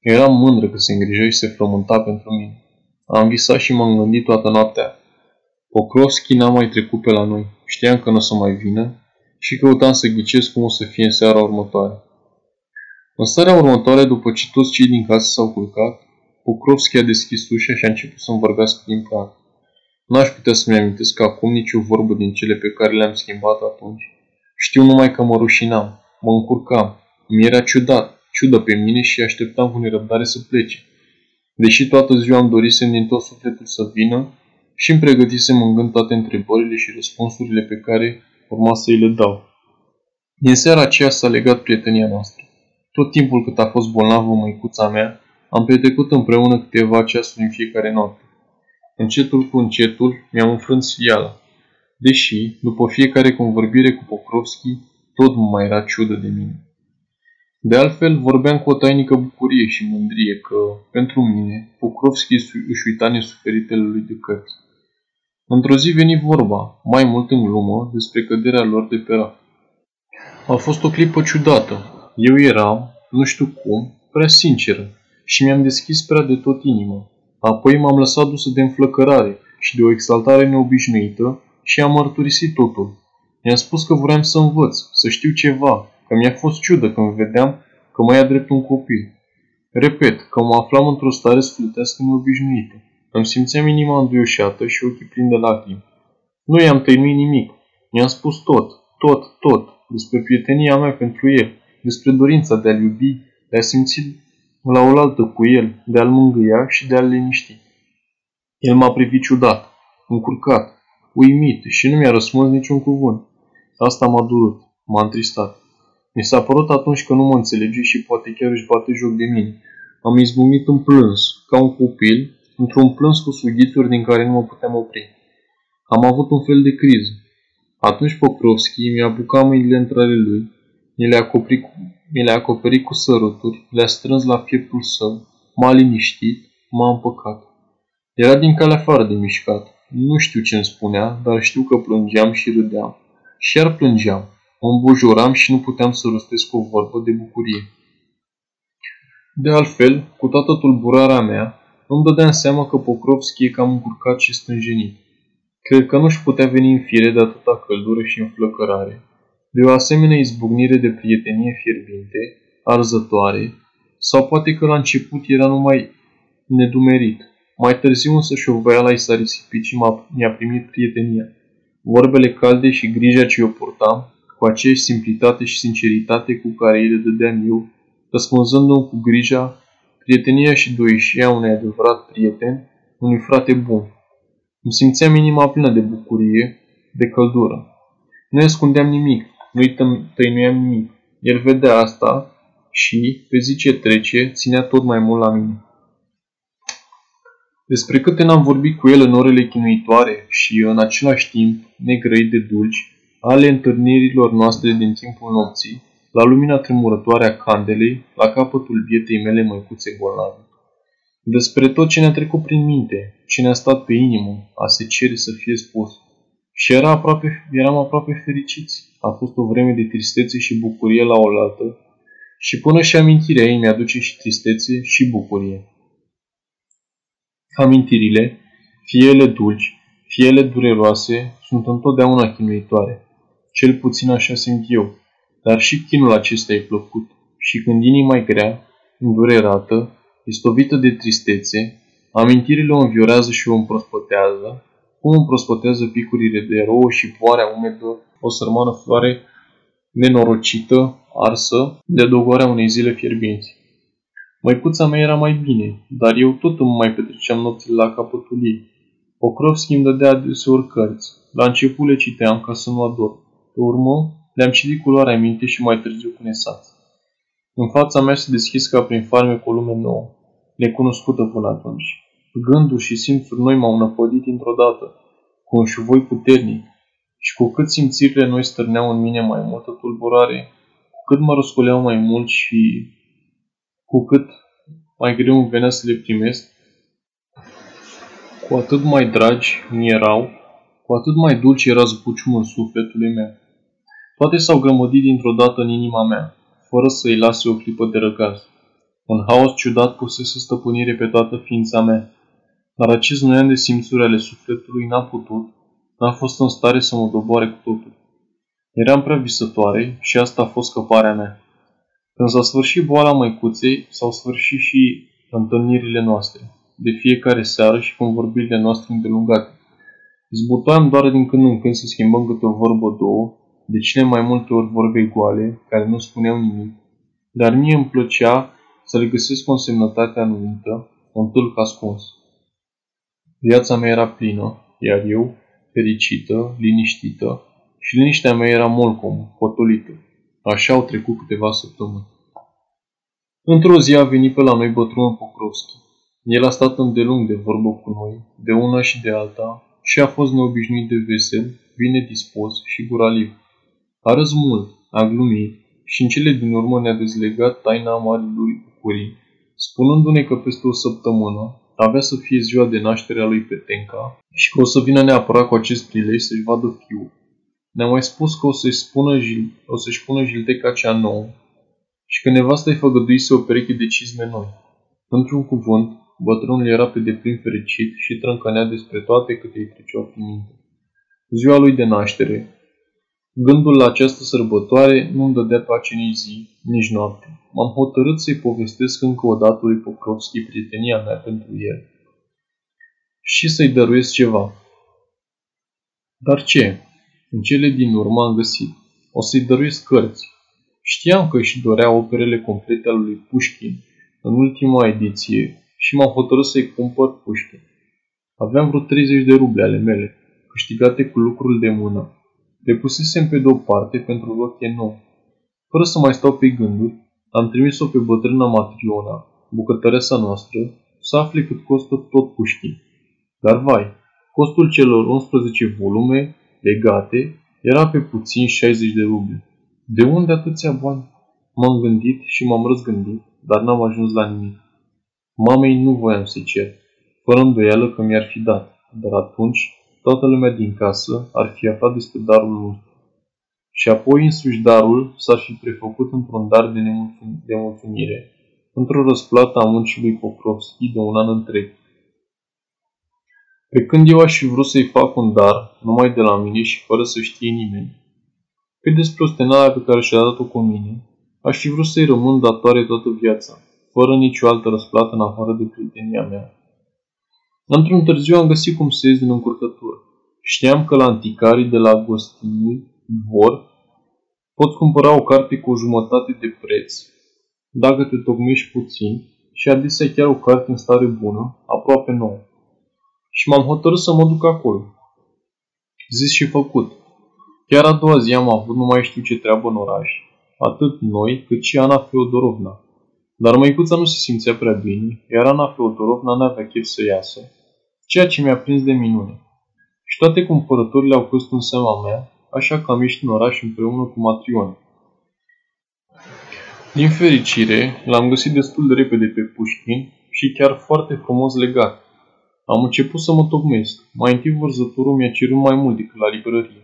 Eram mândră că se îngrija și se frământa pentru mine. Am visat și m-am gândit toată noaptea. Pokrovski n-a mai trecut pe la noi. Știam că nu o să mai vină și căutam să ghicesc cum o să fie în seara următoare. În seara următoare, după ce toți cei din casă s-au culcat, Pokrovski a deschis ușa și a început să-mi vorbească din prag. N-aș putea să-mi amintesc acum nicio vorbă din cele pe care le-am schimbat atunci. Știu numai că mă rușinam, mă încurcam, mi era ciudat, ciudă pe mine și așteptam cu nerăbdare să plece. Deși toată ziua am dorisem din tot sufletul să vină și îmi pregătisem în gând toate întrebările și răspunsurile pe care urma să îi le dau. Din seara aceea s-a legat prietenia noastră. Tot timpul cât a fost bolnavă măicuța mea, am petrecut împreună câteva ceasuri în fiecare noapte. Încetul cu încetul mi-am înfrânt fiala. deși, după fiecare convorbire cu Pokrovski, tot nu mai era ciudă de mine. De altfel, vorbeam cu o tainică bucurie și mândrie că, pentru mine, Pokrovski își uita nesuferitele lui de cărți. Într-o zi veni vorba, mai mult în glumă, despre căderea lor de pe raft. A fost o clipă ciudată. Eu eram, nu știu cum, prea sinceră și mi-am deschis prea de tot inima. Apoi m-am lăsat dusă de înflăcărare și de o exaltare neobișnuită și am mărturisit totul. I-am spus că vreau să învăț, să știu ceva, că mi-a fost ciudă când vedeam că mă ia drept un copil. Repet că mă aflam într-o stare sfântească neobișnuită. Îmi simțeam inima înduioșată și ochii plini de lacrimi. Nu i-am tăinuit nimic. I-am spus tot, tot, tot, despre prietenia mea pentru el, despre dorința de a-l iubi, de a simți la oaltă cu el, de a-l mângâia și de a-l liniști. El m-a privit ciudat, încurcat, uimit și nu mi-a răspuns niciun cuvânt. Asta m-a durut, m-a întristat. Mi s-a părut atunci că nu mă înțelege și poate chiar își bate joc de mine. Am izbucnit în plâns, ca un copil, într-un plâns cu sughițuri din care nu mă puteam opri. Am avut un fel de criză. Atunci Pokrovski mi-a bucat mâinile între ale lui, mi le-a acoperit cu, mi le-a acoperit cu săruturi, le-a strâns la pieptul său, m-a liniștit, m-a împăcat. Era din calea afară de mișcat. Nu știu ce îmi spunea, dar știu că plângeam și râdeam. Și iar plângeam. Mă îmbujoram și nu puteam să rostesc o vorbă de bucurie. De altfel, cu toată tulburarea mea, îmi dădeam seama că Pokrovski e cam încurcat și stânjenit. Cred că nu-și putea veni în fire de atâta căldură și înflăcărare, de o asemenea izbucnire de prietenie fierbinte, arzătoare, sau poate că la început era numai nedumerit. Mai târziu însă șovăiala i s-a risipit și mi-a primit prietenia. Vorbele calde și grija ce o purtam, cu aceeași simplitate și sinceritate cu care îi le dădeam eu, răspunzându-mi cu grija, prietenia și doișia unui adevărat prieten, unui frate bun. Îmi simțeam inima plină de bucurie, de căldură. Nu ascundeam nimic, nu-i tăinuiam nimic. El vedea asta și, pe zi ce trece, ținea tot mai mult la mine. Despre câte n-am vorbit cu el în orele chinuitoare și, în același timp, negrăit de dulci, ale întâlnirilor noastre din timpul nopții, la lumina tremurătoare a candelei, la capătul bietei mele măicuțe bolnave. Despre tot ce ne-a trecut prin minte, ce ne-a stat pe inimă, a se cere să fie spus. Și era aproape, eram aproape fericiți. A fost o vreme de tristețe și bucurie la oaltă și până și amintirea ei mi-aduce și tristețe și bucurie. Amintirile, fie ele dulci, fie ele dureroase, sunt întotdeauna chinuitoare. Cel puțin așa simt eu, dar și chinul acesta e plăcut. Și când inima e grea, îndurerată, istovită de tristețe, amintirile o înviorează și o împrospătează, cum împrospătează picurile de rouă și poarea umedă o sărmană floare nenorocită, arsă, de dogoarea unei zile fierbinți. Măicuța mea era mai bine, dar eu tot îmi mai petreceam nopțile la capătul ei. Pokrovski îmi dădea adeseori cărți. La început le citeam ca să nu ador. Pe urmă, le-am citit cu luarea minte și mai târziu cu nesaț. În fața mea se deschis ca prin farme cu o lume nouă, necunoscută până atunci. Gânduri și simțuri noi m-au năpădit într-o dată, cu un șuvoi puternic, și cu cât simțirile noi stârneau în mine mai multă tulburare, cu cât mă răscoleau mai mult și cu cât mai greu îmi venea să le primesc, cu atât mai dragi mi erau, cu atât mai dulce era zbuciumul sufletului meu. Toate s-au grămădit dintr-o dată în inima mea, fără să-i lase o clipă de răgaz. Un haos ciudat pusese stăpânire pe toată ființa mea, dar acest noian de simțuri ale sufletului n-a putut, n-a fost în stare să mă doboare cu totul. Eram prea visătoare și asta a fost scăparea mea. Când s-a sfârșit boala măicuței, s-au sfârșit și întâlnirile noastre, de fiecare seară și convorbirile noastre îndelungate. Zbutoam doar din când în când să schimbăm câte o vorbă două, de cele mai multe ori vorbe goale, care nu spuneau nimic, dar mie îmi plăcea să le găsesc consemnătatea anumită, un tâlc ascuns. Viața mea era plină, iar eu, fericită, liniștită, și liniștea mea era molcom, potolită. Așa au trecut câteva săptămâni. Într-o zi a venit pe la noi bătrânul Pokrovski. El a stat îndelung de vorbă cu noi, de una și de alta, și a fost neobișnuit de vesel, bine dispus și guraliv. A râs mult, a glumit și în cele din urmă ne-a dezlegat taina marii bucurii, spunându-ne că peste o săptămână avea să fie ziua de naștere a lui Petenca și că o să vină neapărat cu acest prilej să-și vadă fiul. Ne-a mai spus că o să-și spună, o să-și pună jilteca cea nouă și că nevasta îi făgăduise o pereche de cizme noi. Într-un cuvânt, bătrânul era pe deplin fericit și trâncănea despre toate câte îi treceau prin minte. Ziua lui de naștere. Gândul la această sărbătoare nu-mi dădea pace nici zi, nici noapte. M-am hotărât să-i povestesc încă o dată lui Pokrovski prietenia mea pentru el și să-i dăruiesc ceva. Dar ce? În cele din urmă am găsit. O să-i dăruiesc cărți. Știam că își dorea operele complete ale lui Pușkin în ultima ediție și m-am hotărât să-i cumpăr Pușkin. Aveam vreo 30 de ruble ale mele, câștigate cu lucrul de mână. Le pusesem pe deoparte pentru rochie nouă. Fără să mai stau pe gânduri, am trimis-o pe bătrâna Matriona, bucătăresa noastră, să afle cât costă tot Pușkin. Dar vai, costul celor 11 volume legate era pe puțin 60 de ruble. De unde atâția bani? M-am gândit și m-am răzgândit, dar n-am ajuns la nimic. Mamei nu voiam să-i cer, fără îndoială că mi-ar fi dat, dar atunci toată lumea din casă ar fi aflat despre darul nostru. Și apoi însuși darul s-ar fi prefăcut într-un dar de, nemulțum- de mulțumire, într-o răsplată a muncii lui Pokrovski de un an întreg. Pe când eu aș fi vrut să-i fac un dar, numai de la mine și fără să știe nimeni, pe despre ostenarea pe care și-a dat-o cu mine, aș fi vrut să-i rămân datoare toată viața, fără nicio altă răsplată în afară de prietenia mea. Într-un târziu am găsit cum să ies din încurcătură. Știam că la anticarii de la Gostini vor, poți cumpăra o carte cu o jumătate de preț, dacă te tocmești puțin, și adesea chiar o carte în stare bună, aproape nouă. Și m-am hotărât să mă duc acolo. Zis și făcut. Chiar a doua zi am avut nu mai știu ce treabă în oraș, atât noi cât și Ana Feodorovna. Dar măicuța nu se simțea prea bine, iar Ana Feodorovna n-avea chef să iasă, ceea ce mi-a prins de minune. Și toate cumpărătorile au fost în seama mea, așa că am ieșit în oraș împreună cu Matriona. Din fericire, l-am găsit destul de repede pe Pușkin și chiar foarte frumos legat. Am început să mă tocmesc. Mai întâi vărzătorul mi-a cerut mai mult decât la librărie.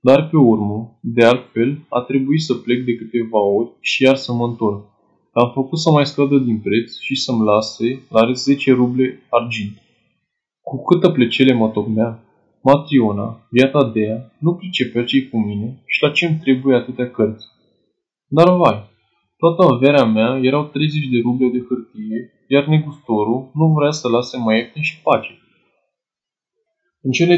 Dar pe urmă, de altfel, a trebuit să plec de câteva ori și iar să mă întorc. Am făcut să mai scadă din preț și să-mi lase la 10 ruble argint. Cu câtă plăcere mă tocmea, Matriona, viata Dea, nu pricepea ce cu mine și la ce îmi trebuie atâtea cărți. Dar vai, toată averea mea erau 30 de ruble de hârtie, iar negustorul nu vrea să lase mai ieftin și pace. În cele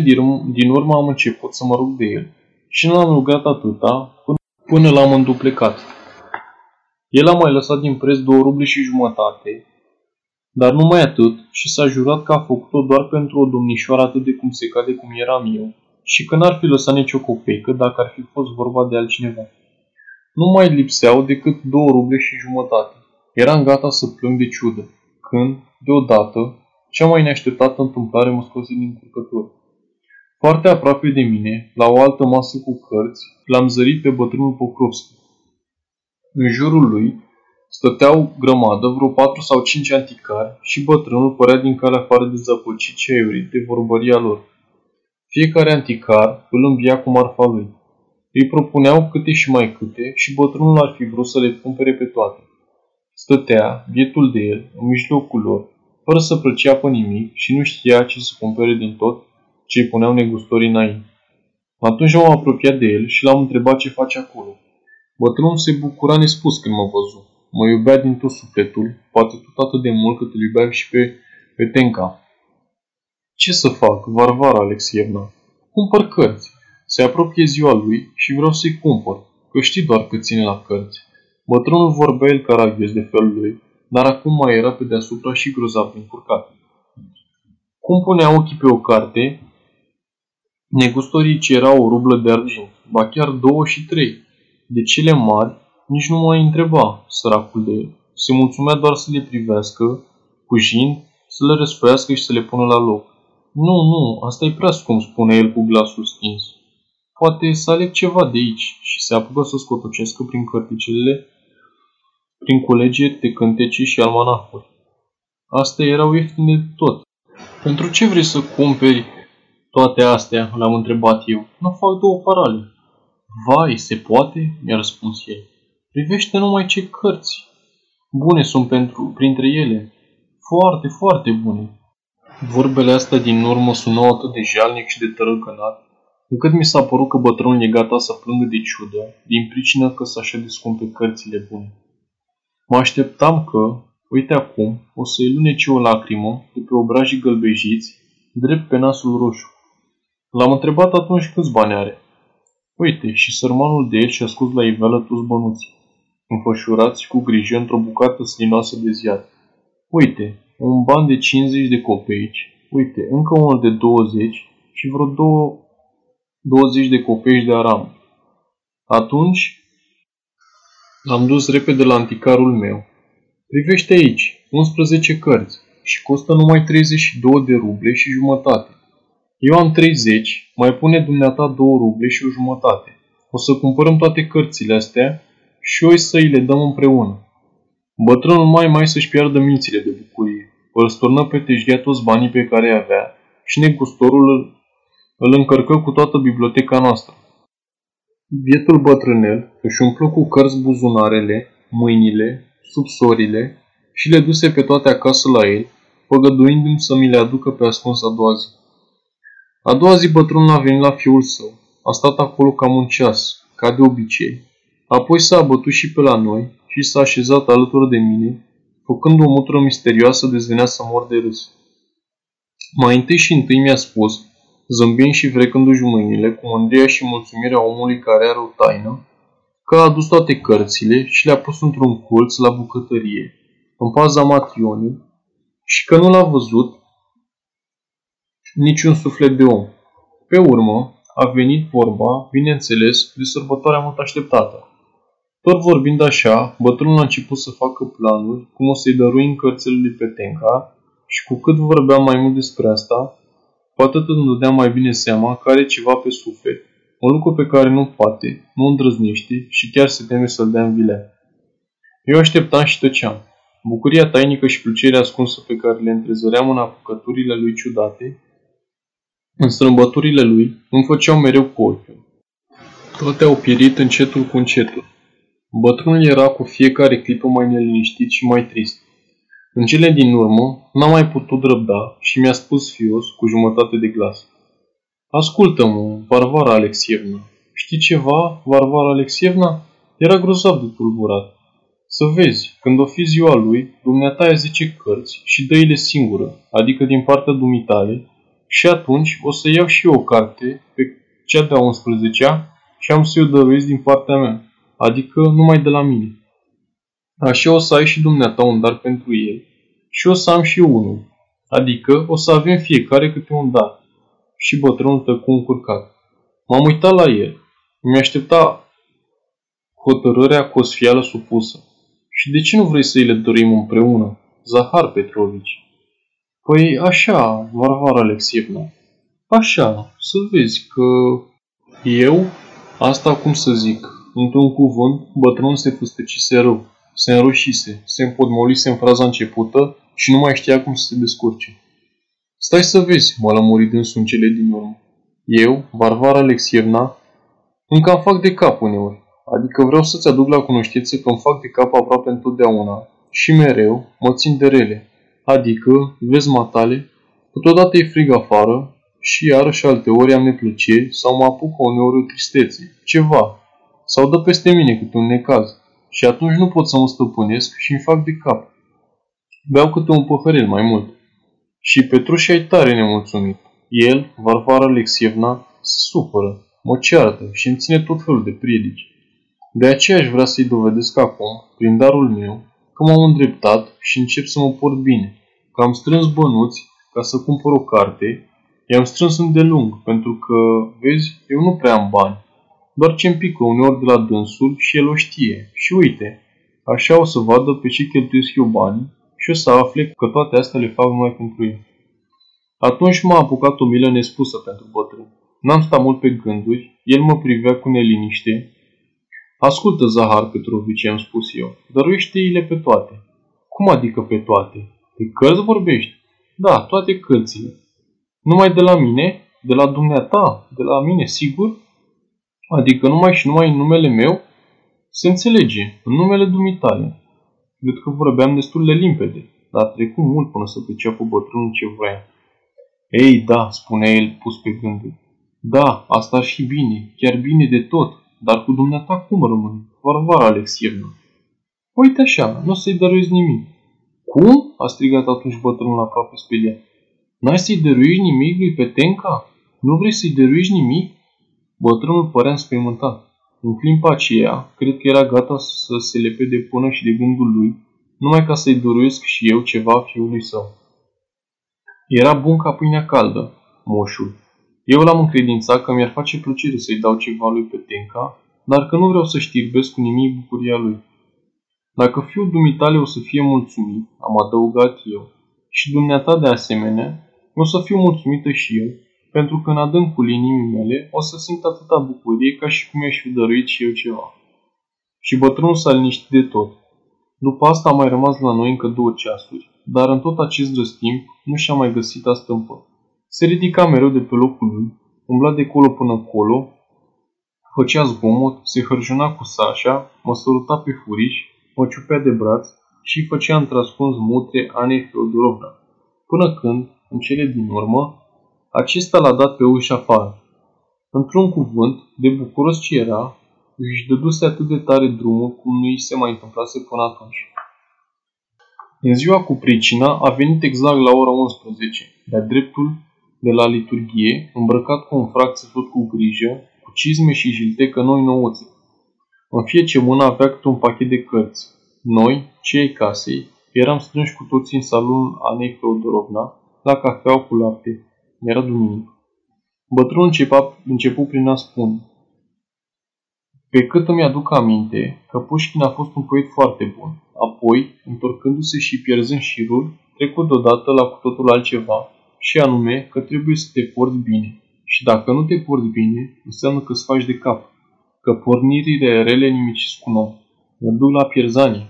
din urmă am început să mă rog de el și nu am rugat atâta până, până l-am înduplecat. El a mai lăsat din preț două ruble și jumătate, dar numai atât și s-a jurat că a făcut-o doar pentru o domnișoară atât de cum se cade cum eram eu și că n-ar fi lăsat nicio copeică dacă ar fi fost vorba de altcineva. Nu mai lipseau decât două ruble și jumătate. Eram gata să plâng de ciudă, când, deodată, cea mai neașteptată întâmplare mă scoase din curcătură. Foarte aproape de mine, la o altă masă cu cărți, l-am zărit pe bătrânul Pokrovski. În jurul lui stăteau grămadă vreo patru sau cinci anticari și bătrânul părea din calea afară de zăpăcit și eurit de vorbăria lor. Fiecare anticar îl învia cu marfa lui. Îi propuneau câte și mai câte și bătrânul ar fi vrut să le cumpere pe toate. Stătea, bietul de el, în mijlocul lor, fără să plăcea pe nimic și nu știa ce să cumpere din tot ce îi puneau negustorii înainte. Atunci m-am apropiat de el și l-am întrebat ce face acolo. Bătrânul se bucura nespus când mă văzu. Mă iubea din tot sufletul, poate tot atât de mult cât îl iubeam și pe, pe Tenca. Ce să fac, Varvara Alexievna? Cumpăr cărți. Se apropie ziua lui și vreau să-i cumpăr, că știi doar că ține la cărți. Bătrânul vorbea el caragios de felul lui, dar acum mai era pe deasupra și grozav încurcat. Cum punea ochii pe o carte, Negustorii cerau o rublă de argint, ba chiar două și trei. De cele mari, nici nu mai întreba, săracul de el. Se mulțumea doar să le privească, cujind, să le răsfoiască și să le pună la loc. Nu, nu, asta e prea scump, spune el cu glasul stins. Poate să aleg ceva de aici și se apucă să scotocească prin cărticele, prin culegeri de cântece și almanacuri. Astea erau ieftine de tot. Pentru ce vrei să cumperi toate astea? L-am întrebat eu. Nu fac două parale. Vai, se poate? Mi-a răspuns el. Privește numai ce cărți. Bune sunt pentru, printre ele. Foarte, foarte bune. Vorbele astea din urmă sunau atât de jalnic și de tărăcănat, încât mi s-a părut că bătrânul e gata să plângă de ciudă, din pricină că s așa de scumpe cărțile bune. Mă așteptam că, uite acum, o să-i lunece o lacrimă de pe obrajii gălbejiți, drept pe nasul roșu. L-am întrebat atunci câți bani are. Uite, și sărmanul de el și-a scos la iveală toți bănuții, înfășurați cu grijă într-o bucată slinoasă de ziar. Uite, un ban de 50 de copeici, uite, încă unul de 20 și vreo două 20 de copeici de aram. Atunci l-am dus repede la anticarul meu. Privește aici, 11 cărți și costă numai 32 de ruble și jumătate. Eu am 30, mai pune dumneata 2 ruble și o jumătate. O să cumpărăm toate cărțile astea și o să îi le dăm împreună. Bătrânul mai mai să-și piardă mințile de bucurie. Îl sturnă pe teșghea toți banii pe care îi avea și negustorul îl încărcă cu toată biblioteca noastră. Vietul bătrânel își umplu cu cărți buzunarele, mâinile, subsorile și le duse pe toate acasă la el, făgăduindu-mi să mi le aducă pe ascuns a doua zi. A doua zi bătrânul a venit la fiul său. A stat acolo cam un ceas, ca de obicei. Apoi s-a abătut și pe la noi și s-a așezat alături de mine, făcând o mutră misterioasă de zvenea să mor de râs. Mai întâi și întâi mi-a spus zâmbind și frecându-și mâinile, cu mândria și mulțumirea omului care are o taină, că a adus toate cărțile și le-a pus într-un colț la bucătărie, în paza Matrionii, și că nu l-a văzut niciun suflet de om. Pe urmă, a venit vorba, bineînțeles, de sărbătoarea mult așteptată. Tot vorbind așa, bătrânul a început să facă planuri cum o să-i dărui în cărțile lui Petenca și cu cât vorbeam mai mult despre asta, cu atât îmi dădea mai bine seama că are ceva pe suflet, un lucru pe care nu poate, nu îndrăznește și chiar se teme să-l dea în vilea. Eu așteptam și tăceam. Bucuria tainică și plăcerea ascunsă pe care le întrezăream în apucăturile lui ciudate, în strâmbăturile lui, îmi făceau mereu cu ochiul. Toate au pierit încetul cu încetul. Bătrânul era cu fiecare clipă mai neliniștit și mai trist. În cele din urmă, n-am mai putut răbda și mi-a spus fios cu jumătate de glas. Ascultă-mă, Varvara Alexievna. Știi ceva, Varvara Alexievna? Era grozav de tulburat. Să vezi, când o fi ziua lui, dumneata ia zice cărți și dă-i-le singură, adică din partea dumitale, și atunci o să iau și eu o carte pe cea de-a 11-a și am să-i o dăruiesc din partea mea, adică numai de la mine. Așa o să ai și dumneata un dar pentru el și o să am și eu unul. Adică o să avem fiecare câte un dar. Și bătrânul tăcu încurcat. M-am uitat la el. Mi-aștepta hotărârea cu o sfială supusă. Și de ce nu vrei să îi le dorim împreună? Zahar Petrovici. Păi așa, Varvara Alexievna. Așa, să vezi că eu, asta cum să zic, într-un cuvânt, bătrânul se fustăcise rău se înroșise, se împodmolise în fraza începută și nu mai știa cum să se descurce. Stai să vezi, m-a lămurit dânsul în cele din urmă. Eu, Varvara Alexievna, încă îmi fac de cap uneori. Adică vreau să-ți aduc la cunoștință că îmi fac de cap aproape întotdeauna și mereu mă țin de rele. Adică, vezi matale, câteodată e frig afară și iarăși alte ori am neplăceri sau mă apucă uneori o tristețe, ceva, sau dă peste mine câte un necaz și atunci nu pot să mă stăpânesc și îmi fac de cap. Beau câte un păhărel mai mult. Și Petrușa e tare nemulțumit. El, Varvara Alexievna, se supără, mă ceartă și îmi ține tot felul de priedici. De aceea aș vrea să-i dovedesc acum, prin darul meu, că m-am îndreptat și încep să mă port bine, că am strâns bănuți ca să cumpăr o carte, i-am strâns îndelung, pentru că, vezi, eu nu prea am bani doar ce îmi pică uneori de la dânsul și el o știe. Și uite, așa o să vadă pe ce cheltuiesc eu banii și o să afle că toate astea le fac numai pentru el. Atunci m-a apucat o milă nespusă pentru bătrân. N-am stat mult pe gânduri, el mă privea cu neliniște. Ascultă, Zahar Petrovici, am spus eu, dăruiește-i-le pe toate. Cum adică pe toate? Pe cărți vorbești? Da, toate cărțile. Numai de la mine? De la dumneata? De la mine, sigur? Adică numai și numai în numele meu? Se înțelege, în numele dumitale. Cred că vorbeam destul de limpede, dar a trecut mult până să priceapă bătrânul ce vrea. Ei, da, spunea el pus pe gânduri. Da, asta ar fi bine, chiar bine de tot, dar cu dumneata cum rămâne? Varvara Alexievna. Uite așa, nu o să-i dăruiesc nimic. Cum? a strigat atunci bătrânul aproape speriat. N-ai să-i dăruiești nimic lui Petenca? Nu vrei să-i dăruiești nimic? Bătrânul părea înspăimântat. În clipa aceea, cred că era gata să se lepede până și de gândul lui, numai ca să-i dăruiesc și eu ceva fiului său. Era bun ca pâinea caldă, moșul. Eu l-am încredințat că mi-ar face plăcere să-i dau ceva lui Petenca, dar că nu vreau să știrbesc cu nimic bucuria lui. Dacă fiul dumitale o să fie mulțumit, am adăugat eu, și dumneata de asemenea, o să fiu mulțumită și eu, pentru că în adâncul inimii mele o să simt atâta bucurie ca și cum mi-aș fi dăruit și eu ceva. Și bătrânul s-a liniștit de tot. După asta a mai rămas la noi încă două ceasuri, dar în tot acest răstimp nu și-a mai găsit a stâmpă. Se ridica mereu de pe locul lui, umbla de colo până colo, făcea zgomot, se hărjuna cu Sasha, mă săruta pe furiș, mă ciupea de braț și făcea întrascuns mutre Anei Feodorovna, până când, în cele din urmă, acesta l-a dat pe ușa afară. Într-un cuvânt, de bucuros ce era, își dăduse atât de tare drumul cum nu i se mai întâmplase până atunci. În ziua cu pricina a venit exact la ora 11, de-a dreptul de la liturghie, îmbrăcat cu un frac țesut cu grijă, cu cizme și jiltecă noi nouțe. În fiece mână avea câte un pachet de cărți. Noi, cei casei, eram strânși cu toții în salonul Anei Feodorovna, la cafea cu lapte. Era duminică. Bătrânul începa, început prin a spune. Pe cât îmi aduc aminte că Pușkin a fost un poet foarte bun. Apoi, întorcându-se și pierzând șirul, trecut deodată la cu totul altceva, și anume că trebuie să te porți bine. Și dacă nu te porți bine, înseamnă că îți faci de cap, că pornirile rele nimicesc cu nou. Mă duc la pierzanie.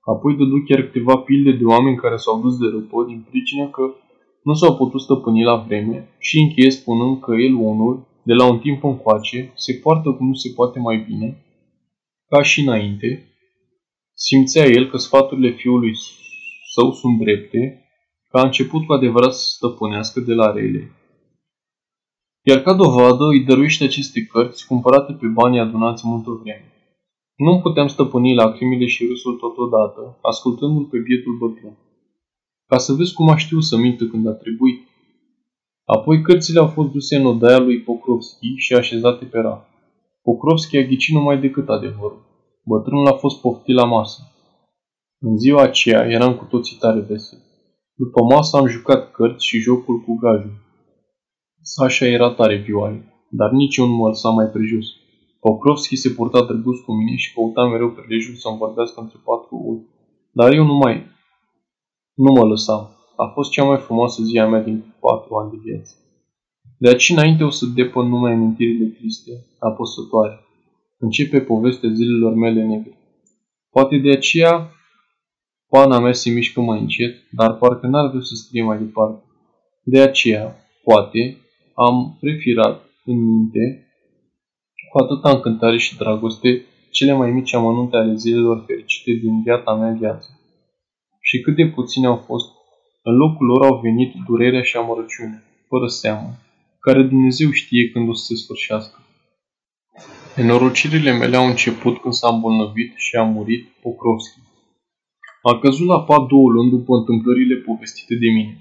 Apoi dădu chiar câteva pilde de oameni care s-au dus de răpă din pricină că nu s-au putut stăpâni la vreme și încheie spunând că el unul, de la un timp încoace, se poartă cum nu se poate mai bine, ca și înainte, simțea el că sfaturile fiului său sunt drepte, că a început cu adevărat să stăpânească de la rele. Iar ca dovadă îi dăruiește aceste cărți cumpărate pe banii adunați multă vreme. Nu puteam stăpâni lacrimile și râsul totodată, ascultându-l pe bietul bătrân ca să vezi cum a știut să mintă când a trebuit. Apoi cărțile au fost duse în odaia lui Pokrovski și așezate pe rar. Pokrovski a ghicit numai decât adevărul. Bătrânul a fost poftit la masă. În ziua aceea eram cu toții tare veseli. După masă am jucat cărți și jocul cu gajul. Sasha era tare vioare, dar nici un mă lăsa mai prejos. Pokrovski se purta drăguț cu mine și căuta mereu prilejul să-mi vorbească între patru ori. Dar eu nu mai nu mă lăsam. A fost cea mai frumoasă zi a mea din patru ani de viață. De aici înainte o să depă numai amintirile triste, apăsătoare. Începe povestea zilelor mele negre. Poate de aceea pana mea se mișcă mai încet, dar parcă n-ar vrea să scrie mai departe. De aceea, poate, am preferat în minte, cu atâta încântare și dragoste, cele mai mici amănunte ale zilelor fericite din viața mea viață și cât de puțini au fost, în locul lor au venit durerea și amărăciunea, fără seamă, care Dumnezeu știe când o să se sfârșească. Nenorocirile mele au început când s-a îmbolnăvit și a murit Pokrovski. A căzut la pat două luni după întâmplările povestite de mine.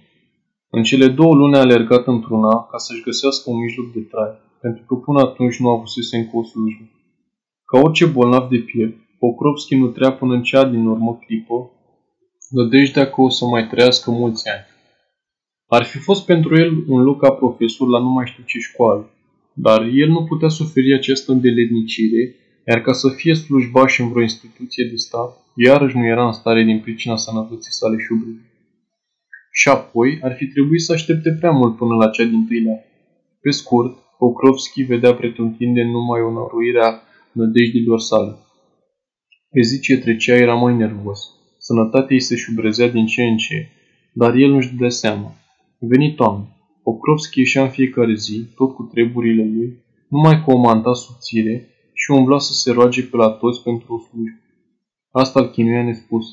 În cele două luni a alergat într-una ca să-și găsească un mijloc de trai, pentru că până atunci nu avusese încă o slujbă. Ca orice bolnav de piept, Pokrovski nutrea până în cea din urmă clipă nădejdea că o să mai trăiască mulți ani. Ar fi fost pentru el un loc ca profesor la nu mai știu ce școală, dar el nu putea suferi această îndeletnicire, iar ca să fie slujbaș în vreo instituție de stat, iarăși nu era în stare din pricina sănătății sale șubrii. Și apoi ar fi trebuit să aștepte prea mult până la cea din tâilea. Pe scurt, Pokrovski vedea pretutindeni numai o năruire a nădejdilor sale. Pe zi ce trecea era mai nervos. Sănătatea ei se șubrezea din ce în ce, dar el nu-și dădea seama. Veni toamnă. Pokrovski ieșea în fiecare zi, tot cu treburile lui, numai cu o manta subțire și umbla să se roage pe la toți pentru o slujbă. Asta îl chinuia nespus.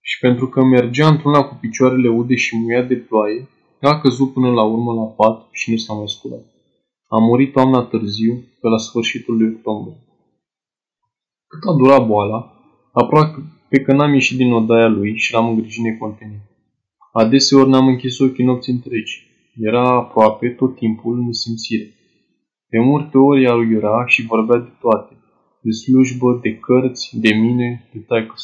Și pentru că mergea într-una cu picioarele ude și muia de ploaie, a căzut până la urmă la pat și nu s-a mai sculat. A murit toamna târziu, pe la sfârșitul lui octombrie. Cât a durat boala, aproape că n-am ieșit din odaia lui și l-am îngrijit necontenit. Adeseori n-am închis ochii nopți întregi. Era aproape tot timpul în nesimțire. De multe ori ea iura și vorbea de toate, de slujbă, de cărți, de mine, de taică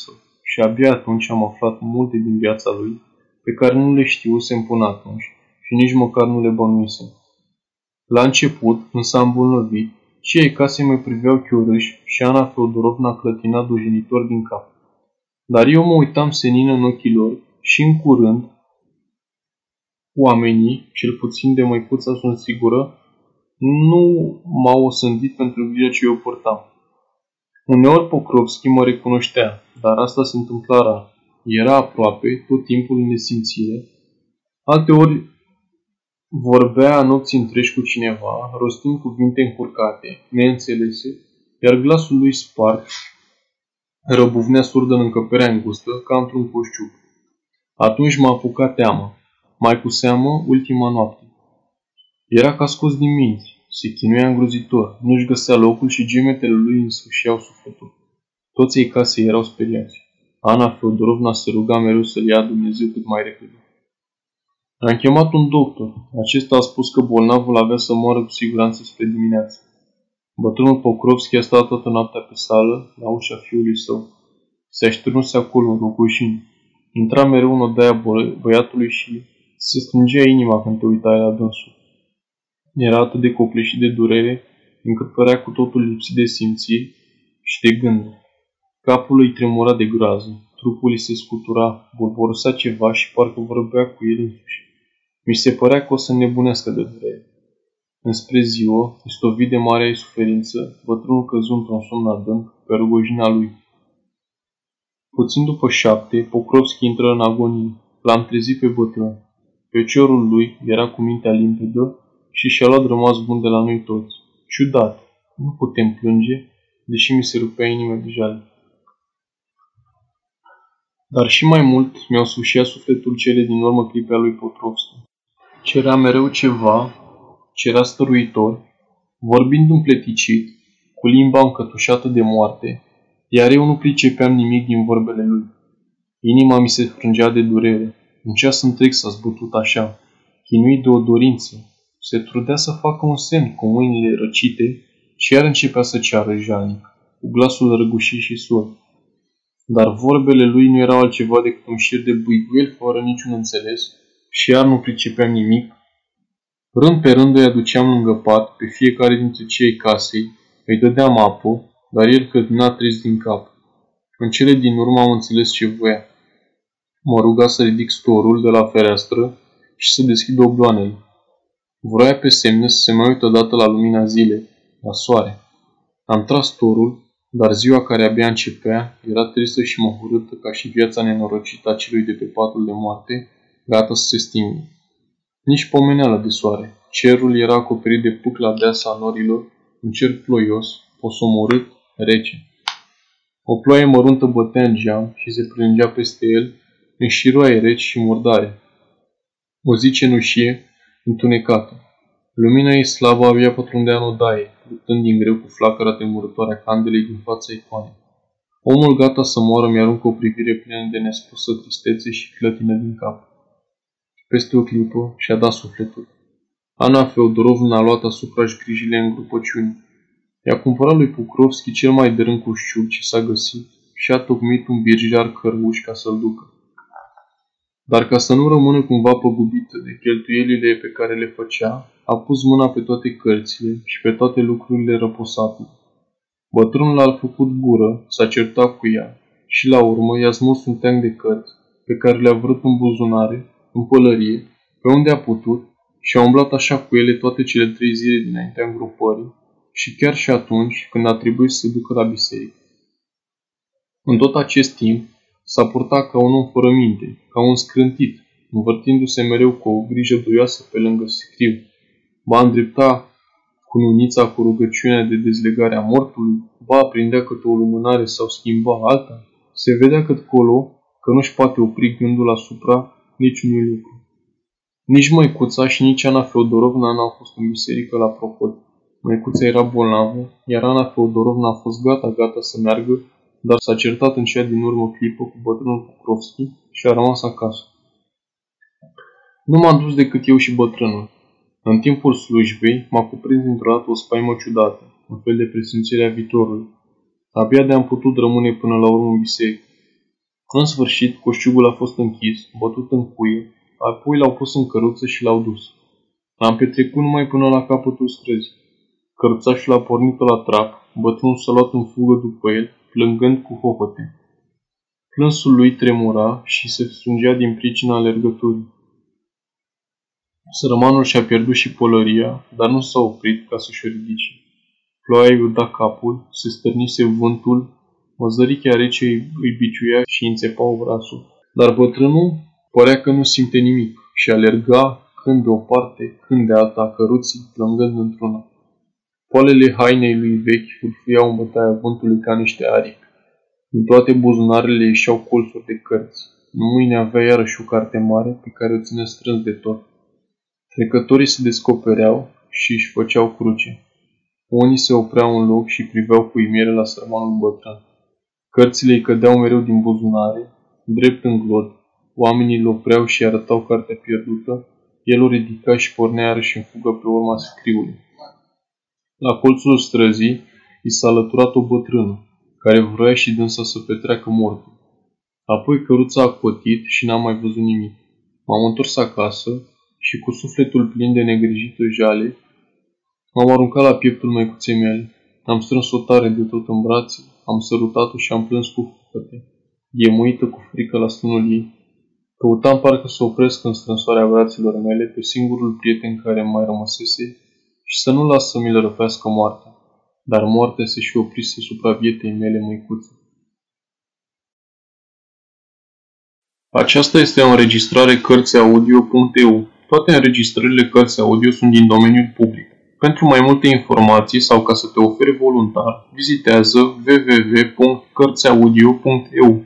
Și abia atunci am aflat multe din viața lui, pe care nu le știusem până atunci și nici măcar nu le bănuisem. La început, când s-a îmbolnăvit, cei case mă priveau chiorâși și Ana Feodorovna clătina dojenitor din cap. Dar eu mă uitam senină în ochii lor și în curând, oamenii, cel puțin de măicuța sunt sigură, nu m-au osândit pentru grija ce eu purtam. Uneori Pokrovski mă recunoștea, dar asta se întâmpla rar. Era aproape tot timpul în nesimțire. Alteori vorbea nopți întregi cu cineva, rostind cuvinte încurcate, neînțelese, iar glasul lui spart răbuvnea surdă în încăperea îngustă, ca într-un coșciuc. Atunci m-a apucat teama, mai cu seamă ultima noapte. Era ca scos din minți, se chinuia îngrozitor, nu-și găsea locul și gemetele lui însfâșiau sufletul. Toți ei case erau speriați. Ana Feodorovna se ruga mereu să-l ia Dumnezeu cât mai repede. Am chemat un doctor. Acesta a spus că bolnavul avea să moară cu siguranță spre dimineață. Bătrânul Pokrovski a stat toată noaptea pe sală, la ușa fiului său. Se așternuse acolo, în rugojini. Intra mereu în odaia băiatului și se strângea inima când te uitai la dânsul. Era atât de copleșit de durere, încât părea cu totul lipsit de simțiri și de gânduri. Capul îi tremura de groază, trupul îi se scutura, bolborosa ceva și parcă vorbea cu el însuși. Mi se părea că o să nebunească de durere. Înspre ziua, istovit de marea suferință, bătrânul căzu într-un somn adânc pe rugojina lui. Puțin după șapte, Pokrovski intră în agonie. L-am trezit pe bătrân. Feciorul lui era cu mintea limpedă și și-a luat rămas bun de la noi toți. Ciudat, nu putem plânge, deși mi se rupea inima de jale. Dar și mai mult mi-au sușiat sufletul cele din urmă clipe a lui Potrovski. Cerea mereu ceva, cerea stăruitor, vorbind împleticit, cu limba încătușată de moarte, iar eu nu pricepeam nimic din vorbele lui. Inima mi se frângea de durere. Un ceas întreg s-a zbătut așa, chinuit de o dorință. Se trudea să facă un semn cu mâinile răcite și iar începea să ceară jalnic, cu glasul răgușit și surd. Dar vorbele lui nu erau altceva decât un șir de buiguel fără niciun înțeles și iar nu pricepeam nimic. Rând pe rând îi aduceam lângă pat pe fiecare dintre cei casei, îi dădeam apă, dar el cădina trist din cap. În cele din urmă am înțeles ce voia. Mă ruga să ridic storul de la fereastră și să deschid obloanele. Vroia pe semne să se mai uită odată la lumina zilei, la soare. Am tras storul, dar ziua care abia începea era tristă și măhurâtă ca și viața nenorocită a celui de pe patul de moarte, gata să se stingă. Nici pomeneală de soare. Cerul era acoperit de pucla deasă a norilor, un cer ploios, posomorât, rece. O ploaie măruntă bătea în geam și se plângea peste el în șiroaie reci și murdare. O zi cenușie, întunecată. Lumina ei slavă avea pătrundea în odaie, luptând din greu cu flacăra temurătoare a candelei din fața icoanei. Omul gata să moară mi-aruncă o privire plină de nespusă tristețe și clătină din cap. Peste o clipă și-a dat sufletul. Ana Feodorovna a luat asupra-și grijile în grupăciuni. I-a cumpărat lui Pukrovski cel mai dărân cușciuc ce s-a găsit și a tocmit un birjar cărmuș ca să-l ducă. Dar ca să nu rămână cumva păgubită de cheltuielile pe care le făcea, a pus mâna pe toate cărțile și pe toate lucrurile răposate. Bătrânul a făcut gură, s-a certat cu ea și la urmă i-a smus un teanc de cărți pe care le-a vrut în buzunare, în pălărie, pe unde a putut și a umblat așa cu ele toate cele trei zile dinaintea îngropării și chiar și atunci când a trebuit să se ducă la biserică. În tot acest timp, s-a purtat ca un om fără minte, ca un scrântit, învârtindu-se mereu cu o grijă duioasă pe lângă scriu. Ba îndrepta cu nunița cu rugăciunea de dezlegare a mortului, ba aprindea câte o lumânare sau schimba alta, se vedea cât colo că nu-și poate opri gândul asupra niciunui lucru. Nici măicuța și nici Ana Feodorovna n-au fost în biserică la propod. Măicuța era bolnavă, iar Ana Feodorovna a fost gata-gata să meargă, dar s-a certat în cea din urmă clipă cu bătrânul Pokrovski și a rămas acasă. Nu m-am dus decât eu și bătrânul. În timpul slujbei m-a cuprins dintr-o dată o spaimă ciudată, un fel de presimțire a viitorului. Abia de-am putut rămâne până la urmă în biserică. În sfârșit, coșciugul a fost închis, bătut în cuie, apoi l-au pus în căruță și l-au dus. Am petrecut numai până la capătul străzii. Cărțașul a pornit la trap, bătrânul s-a luat în fugă după el, plângând cu hohote. Plânsul lui tremura și se strângea din pricina alergăturii. Sărămanul și-a pierdut și polăria, dar nu s-a oprit ca să-și o ridice. Ploaia îi uda capul, se stârnise vântul, măzărichea rece îi biciuia și îi înțepa brațul. Dar bătrânul părea că nu simte nimic și alerga când de o parte, când de alta căruții, plângând într-una. Poalele hainei lui vechi furfuiau în bătaia vântului ca niște aripi. Din toate buzunarele ieșeau colțuri de cărți. În mâine avea iarăși o carte mare pe care o ținea strâns de tot. Trecătorii se descopereau și își făceau cruce. Unii se opreau în loc și priveau cu imire la sărmanul bătrân. Cărțile îi cădeau mereu din buzunare, drept în glod. Oamenii îl opreau și arătau cartea pierdută. El o ridica și pornea iarăși în fugă pe urma scriului. La colțul străzii i s-a alăturat o bătrână, care vrea și dânsa să petreacă mortul. Apoi căruța a cotit și n-am mai văzut nimic. M-am întors acasă și cu sufletul plin de negrijită jale, m-am aruncat la pieptul măicuței mele. Am strâns-o tare de tot în brațe, am sărutat-o și am plâns cu făcăte, ghemuită cu frică la stânul ei. Căutam parcă să opresc în strânsoarea brațelor mele pe singurul prieten care mai rămăsese și să nu las să mi le răpească moartea. Dar moartea se și oprise vietei mele măicuță. Aceasta este o înregistrare Cărțiaudio.eu. Toate înregistrările cărți audio sunt din domeniul public. Pentru mai multe informații sau ca să te oferi voluntar, vizitează www.cărțiaudio.eu.